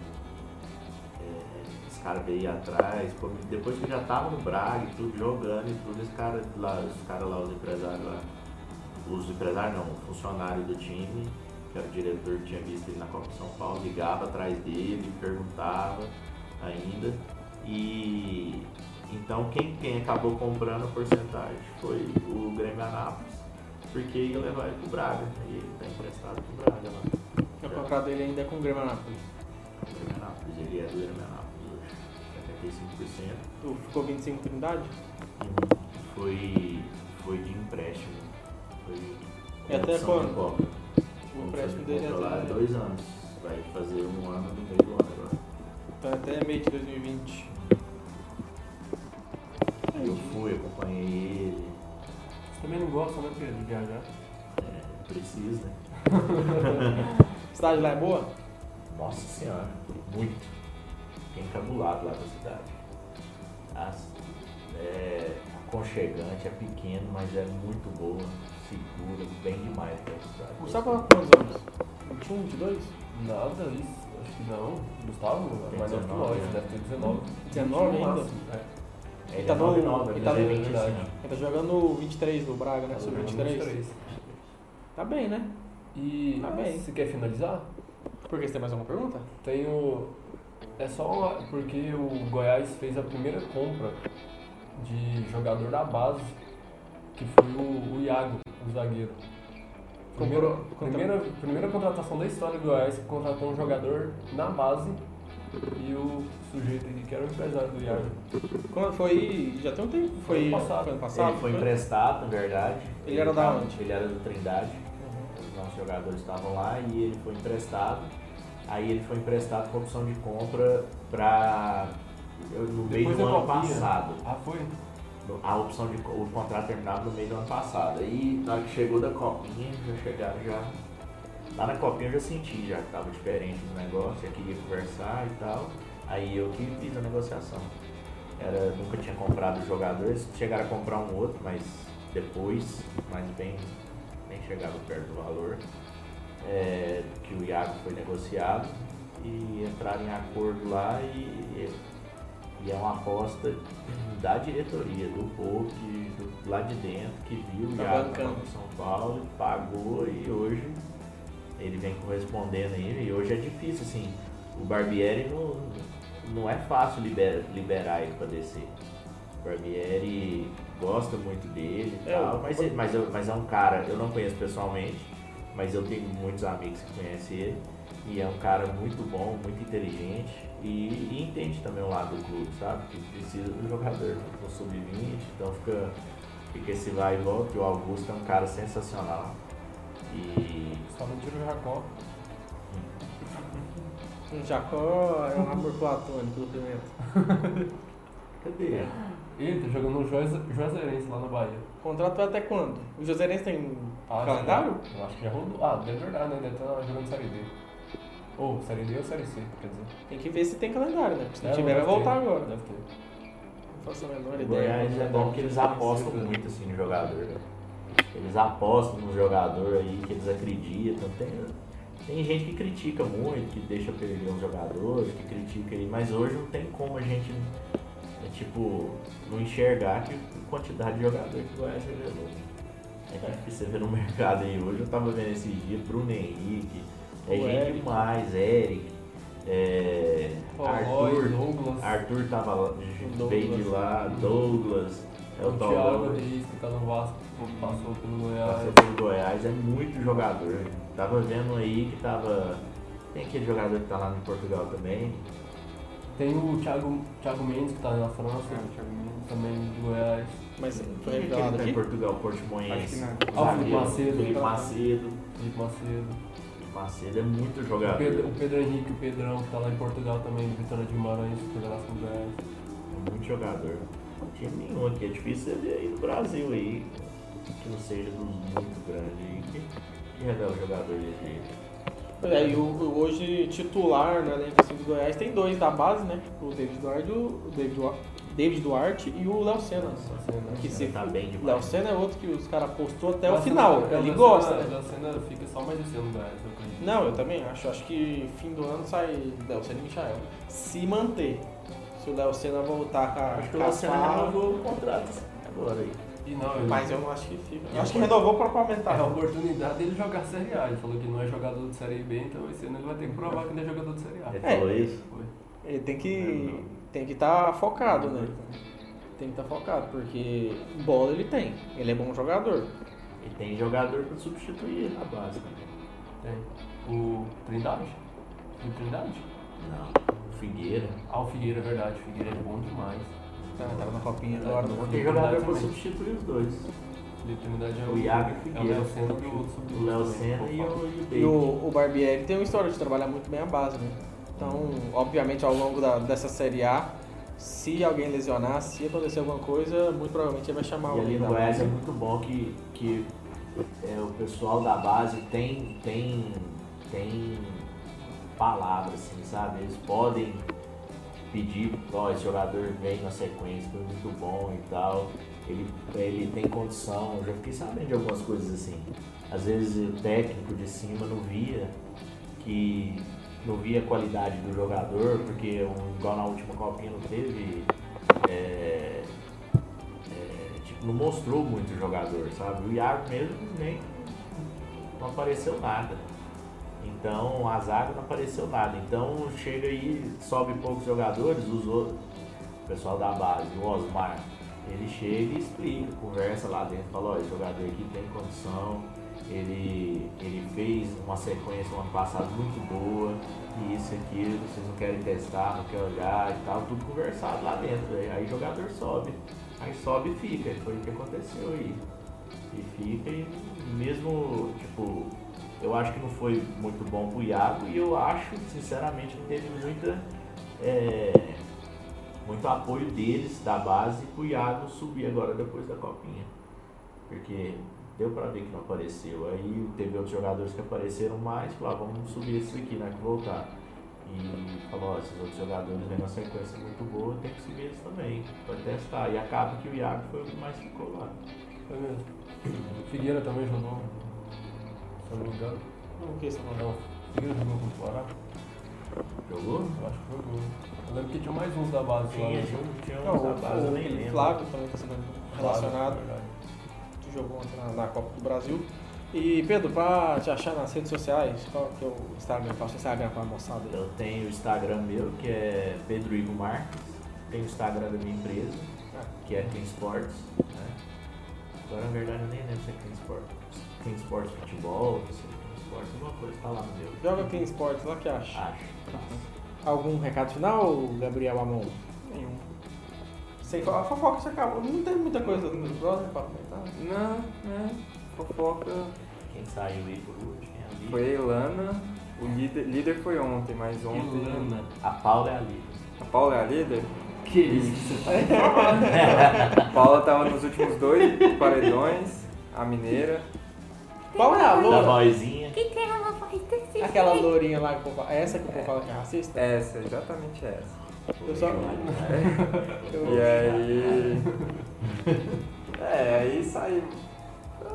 É, esse cara veio atrás, pô, depois que já tava no Braga e tudo, jogando e tudo, esse cara lá, os caras lá, os empresários lá, os empresários não, o funcionário do time, que era o diretor que tinha visto ele na Copa de São Paulo, ligava atrás dele, perguntava ainda. E então quem, quem acabou comprando a porcentagem foi o Grêmio Anápolis, porque ia levar ele pro Braga. E ele tá emprestado pro Braga lá. O contrato dele ainda é com o Grêmio Anápolis. O Grêmio Anápolis, ele é do Grêmio Anápolis hoje. 75%. Tu ficou 25 Trindade? Foi, foi de empréstimo. Foi E até quando? compra. O empréstimo dele é até, dois anos. Vai fazer um ano no meio do ano agora. então até meio de 2020. Eu fui, acompanhei ele. Você também não gosta, né, Pedro, de viajar? É, precisa, né? A cidade lá é boa? Nossa senhora, muito. Fiquei encabulado lá com a cidade. As- é aconchegante, é pequeno, mas é muito boa, segura, bem demais pra cidade. Gustavo há quantos anos? 21, 22? Nada, isso. Acho que não. Gustavo Tem é mais novo que 19, nós, né? deve ter 19. 19 No ainda? É. Ele tá é no- 99, ele ele tá é no- 25. Ele tá jogando o 23 do Braga, né? Tá Sub-23. 23. Tá bem, né? E Tá bem. você quer finalizar? Por que você tem mais alguma pergunta? Tenho. É só porque o Goiás fez a primeira compra de jogador da base, que foi o, o Iago, o zagueiro. Primeira, Comprou- primeira, primeira contratação da história do Goiás que contratou um jogador na base e o sujeito aqui que era o empresário do Iago. Quando foi. Já tem um tempo. Foi, Ano passado. Foi ano passado? Ele foi emprestado, na verdade. Ele era da onde? Ele era do Trindade. Os nossos jogadores estavam lá e ele foi emprestado. Aí ele foi emprestado com opção de compra para no meio Depois do ano Copinha. passado. Ah, foi? A opção de o contrato terminava no meio do ano passado. Aí na hora que chegou da copinha, já chegaram já. Lá na copinha eu já senti já que tava diferente do negócio, já queria conversar e tal. Aí eu que fiz a negociação. era, nunca tinha comprado o jogador, eles chegaram a comprar um outro, mas depois, mas bem, nem chegava perto do valor, é, que o Iago foi negociado e entraram em acordo lá e, e é uma aposta da diretoria, do povo que, do, lá de dentro, que viu o Tá Iago bancando. no São Paulo, pagou e hoje ele vem correspondendo aí, e hoje é difícil, assim, o Barbieri não, não é fácil liber- liberar ele para descer. O Barbieri gosta muito dele e É, tal, mas, mas, mas é um cara, eu não conheço pessoalmente, mas eu tenho muitos amigos que conhecem ele, e é um cara muito bom, muito inteligente, e, e entende também o lado do clube, sabe? Que precisa do jogador no sub-20, então fica, fica esse vai e volta, o Augusto é um cara sensacional. E Só não tira o Jacó. O Jacó é um amor platônico do Pimenta. cadê? Ele tá jogando no Juaz- Juazeirense lá na Bahia. O contrato vai até quando? O Joserense tem Ah, calendário? já- Eu acho que já rodou. Ah, é verdade, né? Deve estar jogando Série D. Ou Série D ou Série C, quer dizer. Tem que ver se tem calendário, né? Porque se não É, tiver, vai deve ter, voltar agora. Deve ter. Não faço a menor O ideia. Goiás é bom porque eles apostam muito assim no jogador. né? Eles apostam no jogador aí que eles acreditam. Tem, tem gente que critica muito, que deixa perder os jogadores, que critica aí, mas hoje não tem como a gente é, tipo, não enxergar que quantidade de jogador que o Goiás revelou. É difícil você ver no mercado aí hoje. Eu tava vendo esse dia Bruno Henrique, é O gente Eric. demais, Eric, é, Arthur. Douglas, Arthur tava lá, veio de lá, Douglas, é o o Thiago Reis, que tá no Vasco, passou pelo Goiás. passou pelo Goiás, é muito jogador. Tava vendo aí que tava. Tem aquele jogador que tá lá no Portugal também. Tem o Thiago, Thiago Mendes, que tá na França, também de Goiás. Mas Quem foi é que revelado tá em? Portugal, Acho Portimonense? que não. Ah, o Felipe Macedo. Felipe Macedo. Felipe Macedo. Felipe Macedo é muito O jogador. Pedro, o Pedro Henrique, o Pedrão, que tá lá em Portugal também, do Vitória de Guimarães, que foi lá com o Goiás. É muito jogador. Não tinha nenhum aqui, é difícil você ver aí no Brasil aí, que não seja dos muito grandes aí, que, que revela jogador desse jeito. É, e o, hoje titular na elenco assim, do Goiás tem dois da base, né? O David Duarte, o David, Duarte, David Duarte e o Léo Senna. Que se Tá bem demais. Léo Senna é outro que os caras postou até o Léo final. Senna- Ele Léo gosta, Senna- né? Léo Senna fica só mais esse ano no Goiás, eu acredito. Não, eu também acho. Acho que fim do ano sai Léo Senna e Michael. Se manter. Se o Léo Senna voltar com a, Acho que o com a Luciano fala- renovou o contrato agora aí. E não, ele- Mas eu não acho que fica. Eu acho que renovou pra aumentar. É a oportunidade dele jogar Série A. Ele falou que não é jogador de Série B, então esse ano ele vai ter que provar que ele é jogador de Série A. Ele É. falou isso? Foi. Ele tem que tem que estar focado, né? Tem que estar focado, porque bola ele tem. Ele é bom jogador. E tem jogador pra substituir ele na base também. Tem. O Trindade? O Trindade? Não. Figueira. Ah, o Figueira, é verdade. O Figueira é bom demais. Tá, tava na copinha agora. Não Não tem jogador pra substituir os dois. É O Iago e É o Figueira. Léo Senna outro O Léo Senna e o, e o E o, o Barbieri tem uma história de trabalhar muito bem a base, né? Então, obviamente, ao longo da- dessa Série A, se alguém lesionar, se acontecer alguma coisa, muito provavelmente ele vai chamar E alguém ali no Goiás é base. muito bom que, que é, o pessoal da base tem, tem, tem palavra, assim, sabe? Eles podem pedir, ó, esse jogador vem na sequência, foi muito bom e tal. Ele, ele tem condição, eu já fiquei sabendo de algumas coisas assim. Às vezes o técnico de cima não via que não via a qualidade do jogador, porque um, igual na última copinha não teve. é, é, tipo, não mostrou muito o jogador, sabe? O Iago mesmo nem não apareceu nada. Então a zaga não apareceu nada. Então chega aí, sobe poucos jogadores, os outros, o pessoal da base, o Osmar, ele chega e explica, conversa lá dentro, fala, esse jogador aqui tem condição, ele, ele fez uma sequência no ano passado muito boa, e isso aquilo, vocês não querem testar, não querem olhar e tal, tudo conversado lá dentro. Aí, aí o jogador sobe, aí sobe e fica, foi o que aconteceu aí. E fica e mesmo, tipo, eu acho que não foi muito bom pro Iago e eu acho, sinceramente, que teve muita. é, muito apoio deles, da base, pro Iago subir agora depois da copinha. Porque deu pra ver que não apareceu. Aí teve outros jogadores que apareceram mais, falaram, vamos subir esse aqui, né? Que voltar. E falou, esses outros jogadores vêm uma sequência muito boa, tem que seguir eles também, pra testar. E acaba que o Iago foi o que mais ficou lá. Foi mesmo. Figueira também jogou. Se eu não me engano. O que você tá falando? Não, Figueira jogou com o Pará. Jogou? Eu acho que jogou. Eu lembro que tinha mais uns da base lá. Tinha, né? tinha, tinha Não, uns da base, eu nem o, o lembro. Flávio também está sendo relacionado, que jogou ontem na, na Copa do Brasil. E Pedro, pra te achar nas redes sociais, qual que é o Instagram? Qual é o Instagram pra moçada aí? Eu tenho o Instagram meu, que é Pedro Ivo Marques. Tem o Instagram da minha empresa, que é Clean Sports. Né? Agora, na verdade, eu nem lembro se é Clean Sports. Clean Sports Futebol, se é Sports, alguma coisa, tá lá no meu. Joga Clean Sports lá que acha. Acho. Algum recado final, Gabriel Amon? Nenhum. Sem falar, a fofoca você acabou. Não tem muita coisa no brother pra comentar. Não, né? Fofoca. Quem saiu aí por último é. Foi a Ilana. O líder, líder foi ontem, mas ontem. Ilana. A Paula é a Lívia. A Paula é a líder? Que isso tá A Paula tava nos últimos dois paredões. A mineira. Qual é a Da loura? vozinha. Aquela lourinha lá que o povo fala. É essa que o povo fala que é racista? Essa, exatamente essa. Eu só. E aí. É, aí saiu. Tá,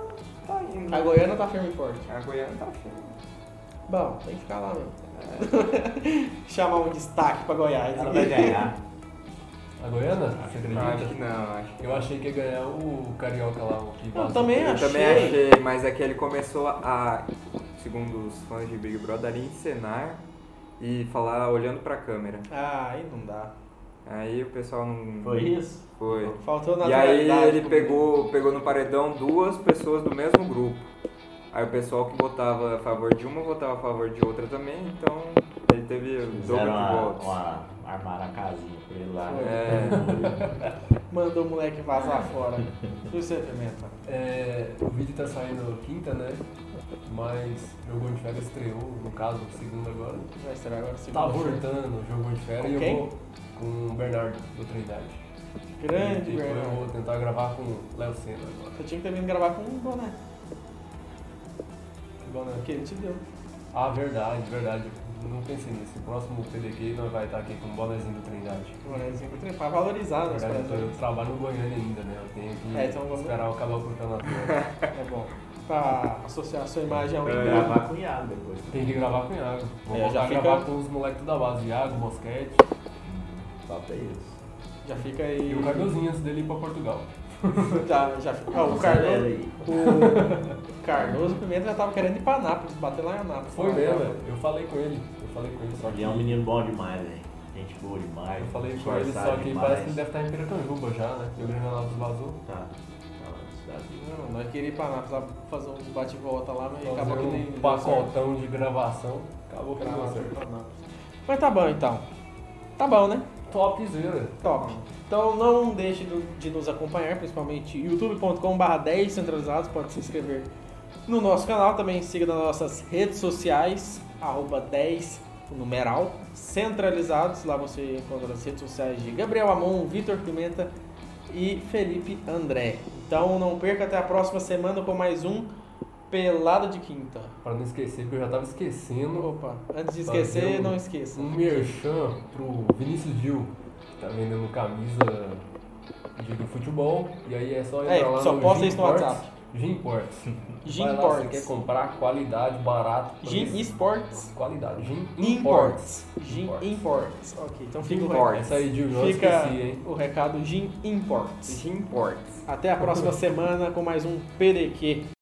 tá indo. A Goiânia tá firme e forte. A Goiânia tá firme. Bom, tem que ficar lá mesmo. Chamar um destaque pra Goiás. Ela vai ganhar. A Goiana? Você acredita? Acho que não, acho que Eu achei que ia ganhar o Carioca lá, o que Eu também Eu achei. também achei, mas é que ele começou a, segundo os fãs de Big Brother, a encenar e falar olhando pra câmera. Ah, aí não dá. Aí o pessoal não. Foi isso? Foi. Faltou E aí ele pegou, pegou no paredão duas pessoas do mesmo grupo. Aí o pessoal que votava a favor de uma votava a favor de outra também, então ele teve o dobro de votos. uma, armaram a casinha pra ele lá. É. Mandou o moleque vazar fora. E você, Pimenta? É, o vídeo tá saindo quinta, né? Mas Jogou de Férias estreou, no caso, segundo agora. Vai estrear agora Tá segunda voltando, Jogou de Férias Com e eu vou com o Bernardo, do Trindade. Grande, e depois eu Bernardo. vou tentar gravar com o Léo Senna agora. Você tinha que ter vindo gravar com um boné. Igual, né? Que ele te deu. Ah, verdade, verdade. Não pensei nisso. O próximo PDQ nós vai estar aqui com o bonezinho do Trindade. O bonézinho pra pra valorizar verdade, eu presentes. trabalho no Goiânia ainda, né? Eu tenho que É, então vamos- esperar acabar o campeonato. É bom. Pra associar a sua imagem ao É. Gravar com o Iago depois. Tem que gravar com o Iago. Vou É, voltar já a fica- gravar com os moleques da base, Iago, Mosquete Papo é isso. Já fica aí. e o Cardozinho antes dele ir pra Portugal. Já, já fica. Ah, o Cardoso. aí. O Cardoso Pimenta já tava querendo ir pra Anápolis, bater lá em Anápolis. Foi mesmo, eu falei com ele. Eu falei com ele, só que. Ele é um menino bom demais, velho. Gente boa demais. Eu falei com ele, só que demais. parece que ele deve estar em Piracanjuba já, né? E o Grêmio Anápolis vazou. Tá. Tá lá. Não, nós queríamos ir pra Anápolis lá fazer uns bate-volta lá, mas acabou que nem. um pacotão de gravação. Acabou que não. Mas tá bom então. Tá bom, né? Topzera. Top. Então não deixe de nos acompanhar, principalmente youtube.com.br 10 centralizados, pode se inscrever no nosso canal, também siga nas nossas redes sociais, arroba 10 o numeral centralizados, lá você encontra as redes sociais de Gabriel Amon, Vitor Pimenta e Felipe André. Então não perca até a próxima semana com mais um Pelada de Quinta. Pra não esquecer, porque eu já tava esquecendo. Opa, antes de esquecer, um- não esqueça. Um merchan pro Vinícius Gil, que tá vendendo camisa de futebol. E aí é só entrar É, lá só no posta Gin isso no Imports. WhatsApp. Gin Imports. Gin Vai lá, Imports. Você quer comprar qualidade, barato. Gin. Esports. Qualidade. Gin Imports. Gin Imports. Ok, então fica, o, Imports. Essa aí, Gil, não fica esqueci, hein? o recado Gin Imports. Imports. Até a próxima semana com mais um PDQ